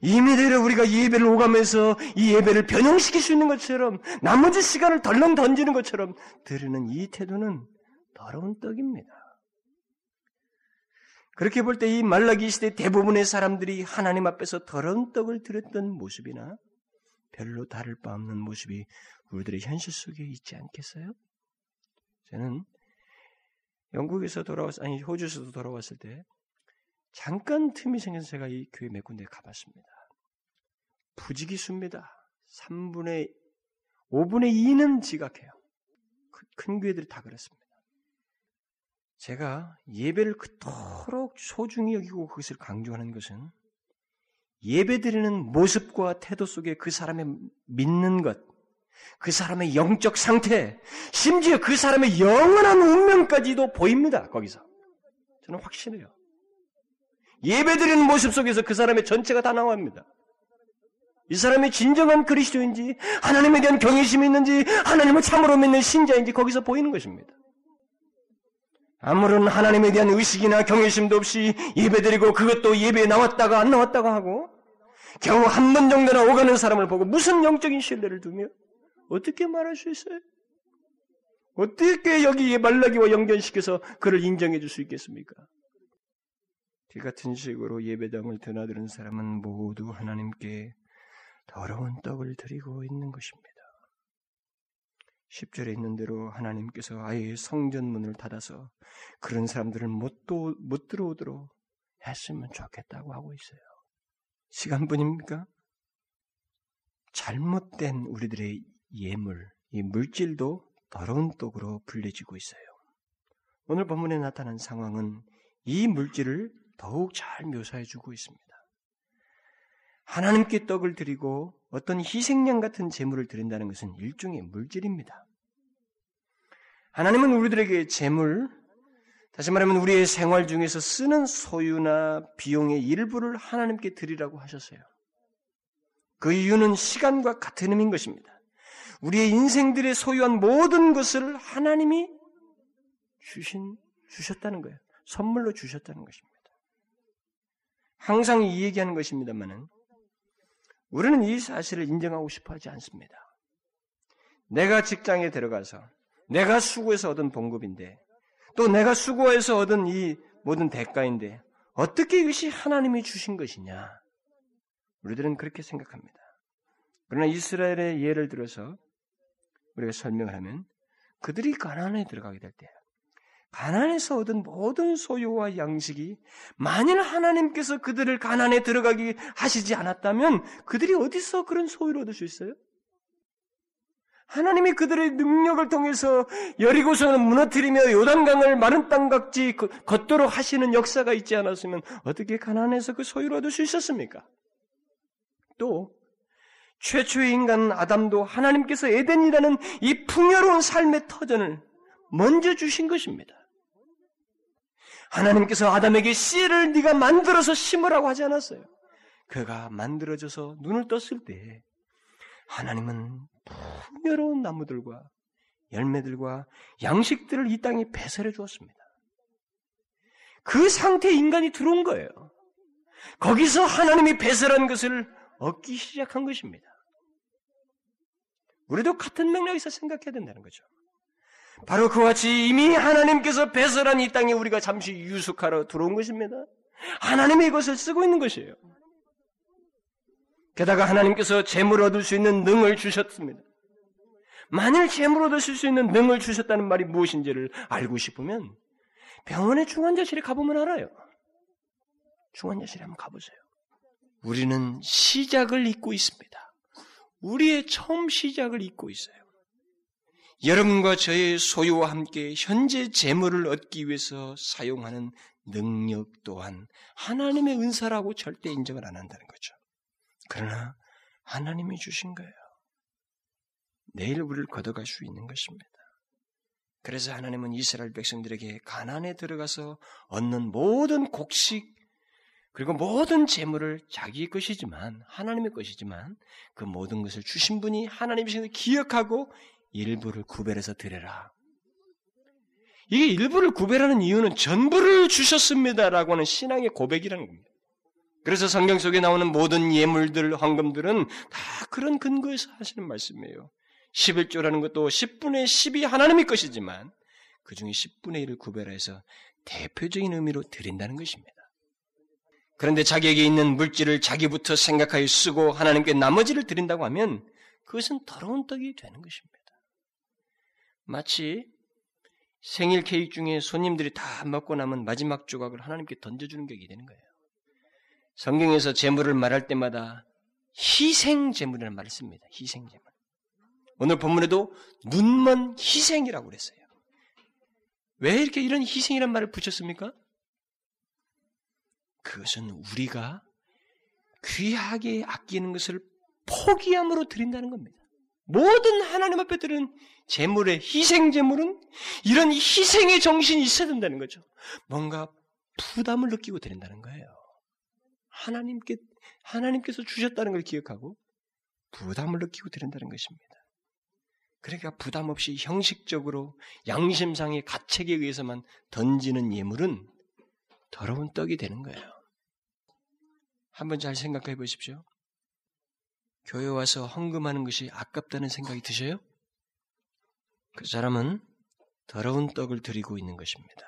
이미대로 우리가 예배를 오가면서 이 예배를 변형시킬 수 있는 것처럼 나머지 시간을 덜렁 던지는 것처럼 드리는 이 태도는 더러운 떡입니다. 그렇게 볼 때 이 말라기 시대 대부분의 사람들이 하나님 앞에서 더러운 떡을 드렸던 모습이나 별로 다를 바 없는 모습이 우리들의 현실 속에 있지 않겠어요? 저는 영국에서 돌아왔, 아니, 호주에서도 돌아왔을 때 잠깐 틈이 생겨서 제가 이 교회 몇 군데 가봤습니다. 부지기수입니다. 3분의, 5분의 2는 지각해요. 큰 교회들이 다 그렇습니다. 제가 예배를 그토록 소중히 여기고 그것을 강조하는 것은 예배 드리는 모습과 태도 속에 그 사람의 믿는 것, 그 사람의 영적 상태, 심지어 그 사람의 영원한 운명까지도 보입니다. 거기서. 저는 확신해요. 예배 드리는 모습 속에서 그 사람의 전체가 다 나옵니다. 이 사람이 진정한 그리스도인지, 하나님에 대한 경외심이 있는지, 하나님을 참으로 믿는 신자인지 거기서 보이는 것입니다. 아무런 하나님에 대한 의식이나 경외심도 없이 예배드리고 그것도 예배에 나왔다가 안 나왔다가 하고 겨우 한 번 정도나 오가는 사람을 보고 무슨 영적인 신뢰를 두며 어떻게 말할 수 있어요? 어떻게 여기 말라기와 연결시켜서 그를 인정해 줄 수 있겠습니까? 이 같은 식으로 예배당을 드나드는 사람은 모두 하나님께 더러운 떡을 드리고 있는 것입니다. 10절에 있는 대로 하나님께서 아예 성전문을 닫아서 그런 사람들을 못, 도, 못 들어오도록 했으면 좋겠다고 하고 있어요. 시간뿐입니까? 잘못된 우리들의 예물, 이 물질도 더러운 떡으로 불려지고 있어요. 오늘 본문에 나타난 상황은 이 물질을 더욱 잘 묘사해 주고 있습니다. 하나님께 떡을 드리고 어떤 희생양 같은 제물을 드린다는 것은 일종의 물질입니다. 하나님은 우리들에게 제물, 다시 말하면 우리의 생활 중에서 쓰는 소유나 비용의 일부를 하나님께 드리라고 하셨어요. 그 이유는 시간과 같은 의미인 것입니다. 우리의 인생들의 소유한 모든 것을 하나님이 주신, 주셨다는 거예요. 선물로 주셨다는 것입니다. 항상 이 얘기하는 것입니다만은 우리는 이 사실을 인정하고 싶어 하지 않습니다. 내가 직장에 들어가서 내가 수고해서 얻은 봉급인데 또 내가 수고해서 얻은 이 모든 대가인데 어떻게 이것이 하나님이 주신 것이냐? 우리들은 그렇게 생각합니다. 그러나 이스라엘의 예를 들어서 우리가 설명을 하면 그들이 가난에 들어가게 될 때, 가난에서 얻은 모든 소유와 양식이 만일 하나님께서 그들을 가난에 들어가게 하시지 않았다면 그들이 어디서 그런 소유를 얻을 수 있어요? 하나님이 그들의 능력을 통해서 여리고성을 무너뜨리며 요단강을 마른 그 걷도록 하시는 역사가 있지 않았으면 어떻게 가난해서 그 소유를 얻을 수 있었습니까? 또 최초의 인간 아담도 하나님께서 에덴이라는 이 풍요로운 삶의 터전을 먼저 주신 것입니다. 하나님께서 아담에게 씨를 네가 만들어서 심으라고 하지 않았어요. 그가 만들어져서 눈을 떴을 때 하나님은 풍요로운 나무들과 열매들과 양식들을 이 땅에 배설해 주었습니다. 그 상태에 인간이 들어온 거예요. 거기서 하나님이 배설한 것을 얻기 시작한 것입니다. 우리도 같은 맥락에서 생각해야 된다는 거죠. 바로 그와 같이 이미 하나님께서 배설한 이 땅에 우리가 잠시 유숙하러 들어온 것입니다. 하나님이 이것을 쓰고 있는 것이에요. 게다가 하나님께서 재물을 얻을 수 있는 능을 주셨습니다. 만일 재물을 얻을 수 있는 능을 주셨다는 말이 무엇인지를 알고 싶으면 병원의 중환자실에 가보면 알아요. 중환자실에 한번 가보세요. 우리는 시작을 잊고 있습니다. 우리의 처음 시작을 잊고 있어요. 여러분과 저의 소유와 함께 현재 재물을 얻기 위해서 사용하는 능력 또한 하나님의 은사라고 절대 인정을 안 한다는 거죠. 그러나 하나님이 주신 거예요. 내일 우리를 걷어갈 수 있는 것입니다. 그래서 하나님은 이스라엘 백성들에게 가난에 들어가서 얻는 모든 곡식 그리고 모든 재물을 자기 것이지만 하나님의 것이지만 그 모든 것을 주신 분이 하나님이신 기억하고 일부를 구별해서 드려라. 이게 일부를 구별하는 이유는 전부를 주셨습니다라고 하는 신앙의 고백이라는 겁니다. 그래서 성경 속에 나오는 모든 예물들, 황금들은 다 그런 근거에서 하시는 말씀이에요. 11조라는 것도 10분의 10이 하나님의 것이지만 그 중에 10분의 1을 구별해서 대표적인 의미로 드린다는 것입니다. 그런데 자기에게 있는 물질을 자기부터 생각하여 쓰고 하나님께 나머지를 드린다고 하면 그것은 더러운 떡이 되는 것입니다. 마치 생일 케이크 중에 손님들이 다 먹고 남은 마지막 조각을 하나님께 던져주는 격이 되는 거예요. 성경에서 재물을 말할 때마다 희생 재물이라는 말을 씁니다. 희생 재물. 오늘 본문에도 눈먼 희생이라고 그랬어요. 왜 이렇게 이런 희생이란 말을 붙였습니까? 그것은 우리가 귀하게 아끼는 것을 포기함으로 드린다는 겁니다. 모든 하나님 앞에 드리는 재물의 희생 재물은 이런 희생의 정신이 있어야 된다는 거죠. 뭔가 부담을 느끼고 드린다는 거예요. 하나님께 하나님께서 주셨다는 걸 기억하고 부담을 느끼고 드린다는 것입니다. 그러니까 부담 없이 형식적으로 양심상의 가책에 의해서만 던지는 예물은 더러운 떡이 되는 거예요. 한번 잘 생각해 보십시오. 교회 와서 헌금하는 것이 아깝다는 생각이 드셔요? 그 사람은 더러운 떡을 드리고 있는 것입니다.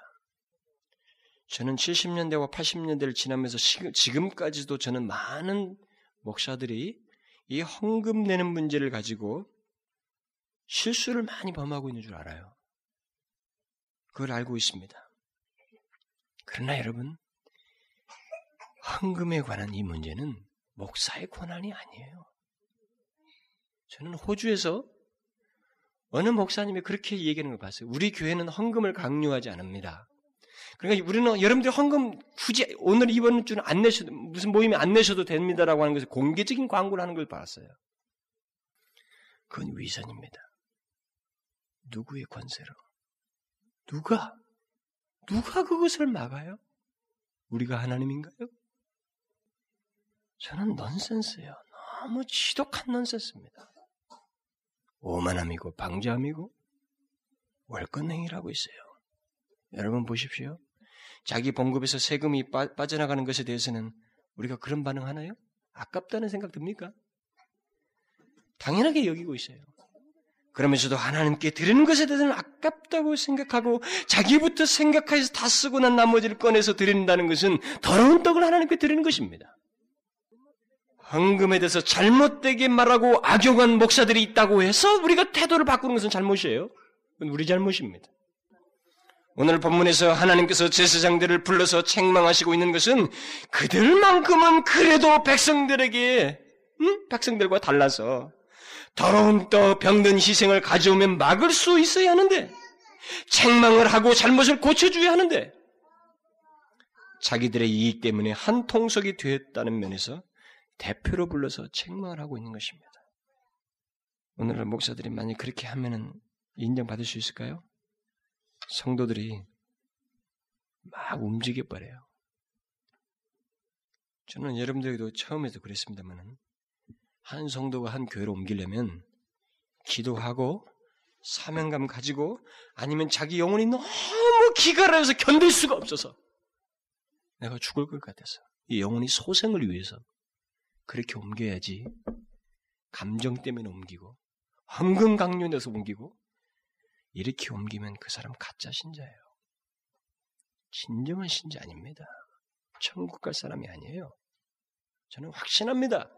저는 70년대와 80년대를 지나면서 지금까지도 저는 많은 목사들이 이 헌금 내는 문제를 가지고 실수를 많이 범하고 있는 줄 알아요. 그걸 알고 있습니다. 그러나 여러분, 헌금에 관한 이 문제는 목사의 권한이 아니에요. 저는 호주에서 어느 목사님이 그렇게 얘기하는 걸 봤어요. 우리 교회는 헌금을 강요하지 않습니다. 그러니까 우리는 여러분들이 헌금 굳이 오늘 이번 주는 안 내셔도 무슨 모임에 안 내셔도 됩니다라고 하는 것을 공개적인 광고를 하는 걸 봤어요. 그건 위선입니다. 누구의 권세로? 누가? 누가 그것을 막아요? 우리가 하나님인가요? 저는 넌센스예요. 너무 지독한 넌센스입니다. 오만함이고 방자함이고 월권행위라고 있어요. 여러분 보십시오. 자기 봉급에서 세금이 빠, 빠져나가는 것에 대해서는 우리가 그런 반응하나요? 아깝다는 생각 듭니까? 당연하게 여기고 있어요. 그러면서도 하나님께 드리는 것에 대해서는 아깝다고 생각하고 자기부터 생각해서 다 쓰고 난 나머지를 꺼내서 드린다는 것은 더러운 떡을 하나님께 드리는 것입니다. 헌금에 대해서 잘못되게 말하고 악용한 목사들이 있다고 해서 우리가 태도를 바꾸는 것은 잘못이에요. 그건 우리 잘못입니다. 오늘 본문에서 하나님께서 제사장들을 불러서 책망하시고 있는 것은 그들만큼은 그래도 백성들에게 음? 백성들과 달라서 더러운 떡 병든 희생을 가져오면 막을 수 있어야 하는데 책망을 하고 잘못을 고쳐줘야 하는데 자기들의 이익 때문에 한 통속이 되었다는 면에서 대표로 불러서 책망을 하고 있는 것입니다. 오늘날 목사들이 만약 그렇게 하면은 인정받을 수 있을까요? 성도들이 막 움직여 버려요. 저는 여러분들에게도 처음에도 그랬습니다만은 한 성도가 한 교회로 옮기려면 기도하고 사명감 가지고 아니면 자기 영혼이 너무 기갈하여서 견딜 수가 없어서 내가 죽을 것 같아서 이 영혼이 소생을 위해서 그렇게 옮겨야지 감정 때문에 옮기고 황금 강요돼서 옮기고 이렇게 옮기면 그 사람 가짜 신자예요. 진정한 신자 아닙니다. 천국 갈 사람이 아니에요. 저는 확신합니다.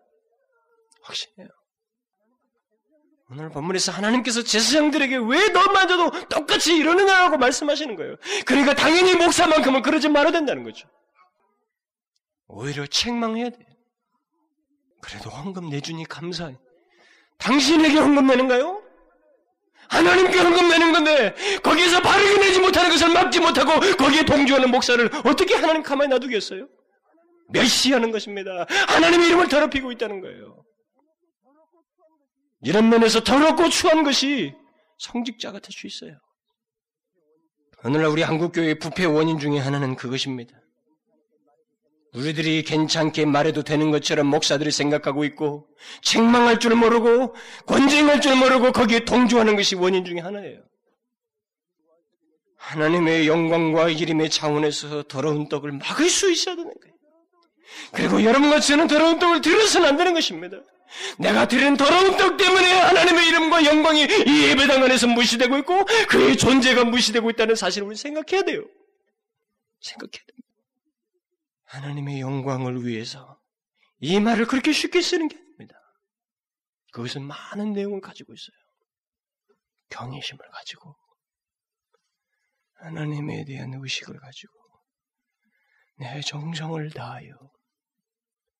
확신해요. 오늘 본문에서 하나님께서 제사장들에게 왜 너마저도 똑같이 이러느냐고 말씀하시는 거예요. 그러니까 당연히 목사만큼은 그러지 말아야 된다는 거죠. 오히려 책망해야 돼. 그래도 헌금 내주니 감사해. 당신에게 헌금 내는가요? 하나님께 헌금 내는 건데 거기에서 바르게 내지 못하는 것을 막지 못하고 거기에 동조하는 목사를 어떻게 하나님 가만히 놔두겠어요? 멸시하는 것입니다. 하나님의 이름을 더럽히고 있다는 거예요. 이런 면에서 더럽고 추한 것이 성직자 같을 수 있어요. 오늘날 우리 한국교회의 부패 원인 중에 하나는 그것입니다. 우리들이 괜찮게 말해도 되는 것처럼 목사들이 생각하고 있고 책망할 줄 모르고 권쟁할 줄 모르고 거기에 동조하는 것이 원인 중에 하나예요. 하나님의 영광과 이름의 차원에서 더러운 떡을 막을 수 있어야 되는 거예요. 그리고 여러분과 저는 더러운 떡을 들어서는 안 되는 것입니다. 내가 드린 더러운 떡 때문에 하나님의 이름과 영광이 이 예배당 안에서 무시되고 있고 그의 존재가 무시되고 있다는 사실을 우리 생각해야 돼요. 생각해야 됩니다. 하나님의 영광을 위해서 이 말을 그렇게 쉽게 쓰는 게 아닙니다. 그것은 많은 내용을 가지고 있어요. 경외심을 가지고 하나님에 대한 의식을 가지고 내 정성을 다하여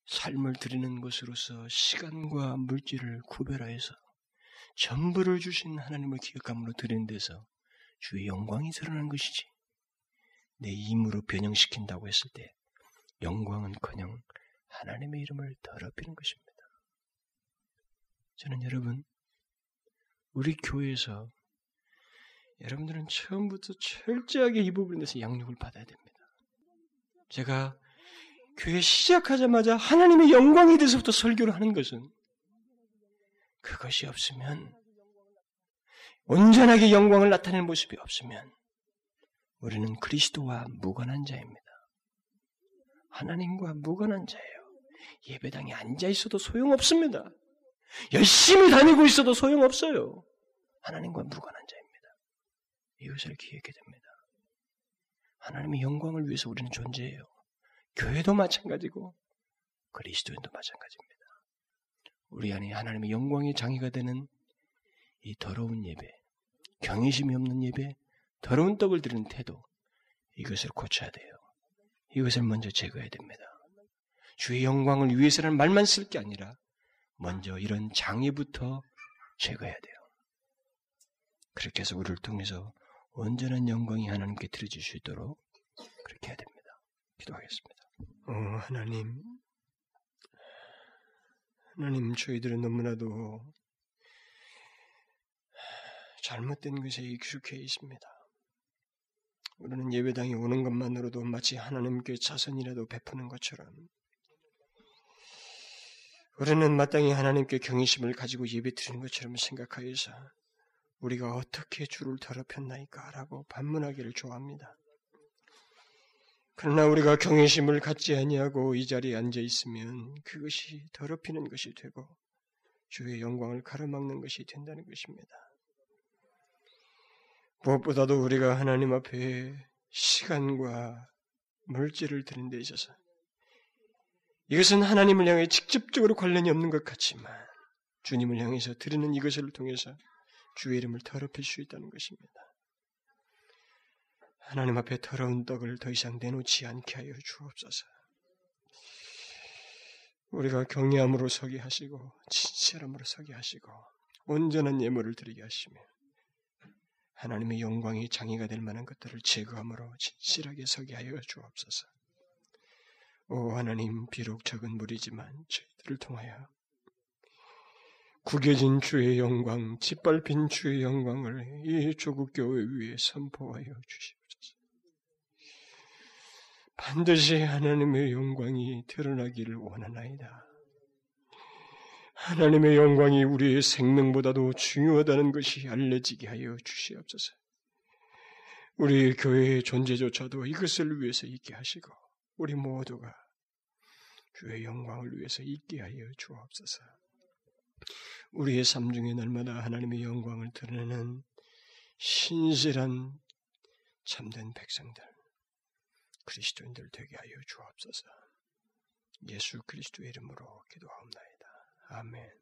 삶을 드리는 것으로서 시간과 물질을 구별하여서 전부를 주신 하나님을 기억함으로 드리는 데서 주의 영광이 드러난 것이지. 내 힘으로 변형시킨다고 했을 때 영광은커녕 하나님의 이름을 더럽히는 것입니다. 저는 여러분 우리 교회에서 여러분들은 처음부터 철저하게 이 부분에 대해서 양육을 받아야 됩니다. 제가 교회 시작하자마자 하나님의 영광에 대해서부터 설교를 하는 것은 그것이 없으면 온전하게 영광을 나타내는 모습이 없으면 우리는 그리스도와 무관한 자입니다. 하나님과 무관한 자예요. 예배당에 앉아 있어도 소용없습니다. 열심히 다니고 있어도 소용없어요. 하나님과 무관한 자입니다. 이것을 기억해야 됩니다. 하나님의 영광을 위해서 우리는 존재해요. 교회도 마찬가지고 그리스도인도 마찬가지입니다. 우리 안에 하나님의 영광의 장애가 되는 이 더러운 예배, 경외심이 없는 예배, 더러운 떡을 드리는 태도, 이것을 고쳐야 돼요. 이것을 먼저 제거해야 됩니다. 주의 영광을 위해서라는 말만 쓸 게 아니라 먼저 이런 장애부터 제거해야 돼요. 그렇게 해서 우리를 통해서 온전한 영광이 하나님께 드려질 수 있도록 그렇게 해야 됩니다. 기도하겠습니다. 어, 하나님, 하나님 저희들은 너무나도 잘못된 것에 익숙해 있습니다. 우리는 예배당에 오는 것만으로도 마치 하나님께 자선이라도 베푸는 것처럼 우리는 마땅히 하나님께 경외심을 가지고 예배 드리는 것처럼 생각하여서 우리가 어떻게 주를 더럽혔나이까 라고 반문하기를 좋아합니다. 그러나 우리가 경외심을 갖지 아니하고 이 자리에 앉아 있으면 그것이 더럽히는 것이 되고 주의 영광을 가로막는 것이 된다는 것입니다. 무엇보다도 우리가 하나님 앞에 시간과 물질을 드는 데 있어서 이것은 하나님을 향해 직접적으로 관련이 없는 것 같지만 주님을 향해서 드리는 이것을 통해서 주의 이름을 더럽힐 수 있다는 것입니다. 하나님 앞에 더러운 떡을 더 이상 내놓지 않게 하여 주옵소서. 우리가 경외함으로 서게 하시고 진실함으로 서게 하시고 온전한 예물을 드리게 하시며 하나님의 영광이 장애가 될 만한 것들을 제거함으로 진실하게 서게 하여 주옵소서. 오 하나님 비록 적은 무리지만 저희들을 통하여 구겨진 주의 영광, 짓밟힌 주의 영광을 이 조국 교회 위에 선포하여 주시옵소서. 반드시 하나님의 영광이 드러나기를 원하나이다. 하나님의 영광이 우리의 생명보다도 중요하다는 것이 알려지게 하여 주시옵소서. 우리 교회의 존재조차도 이것을 위해서 있게 하시고 우리 모두가 주의 영광을 위해서 있게 하여 주옵소서. 우리의 삶 중에 날마다 하나님의 영광을 드러내는 신실한 참된 백성들, 그리스도인들 되게 하여 주옵소서. 예수 그리스도의 이름으로 기도하옵나이다. 아멘.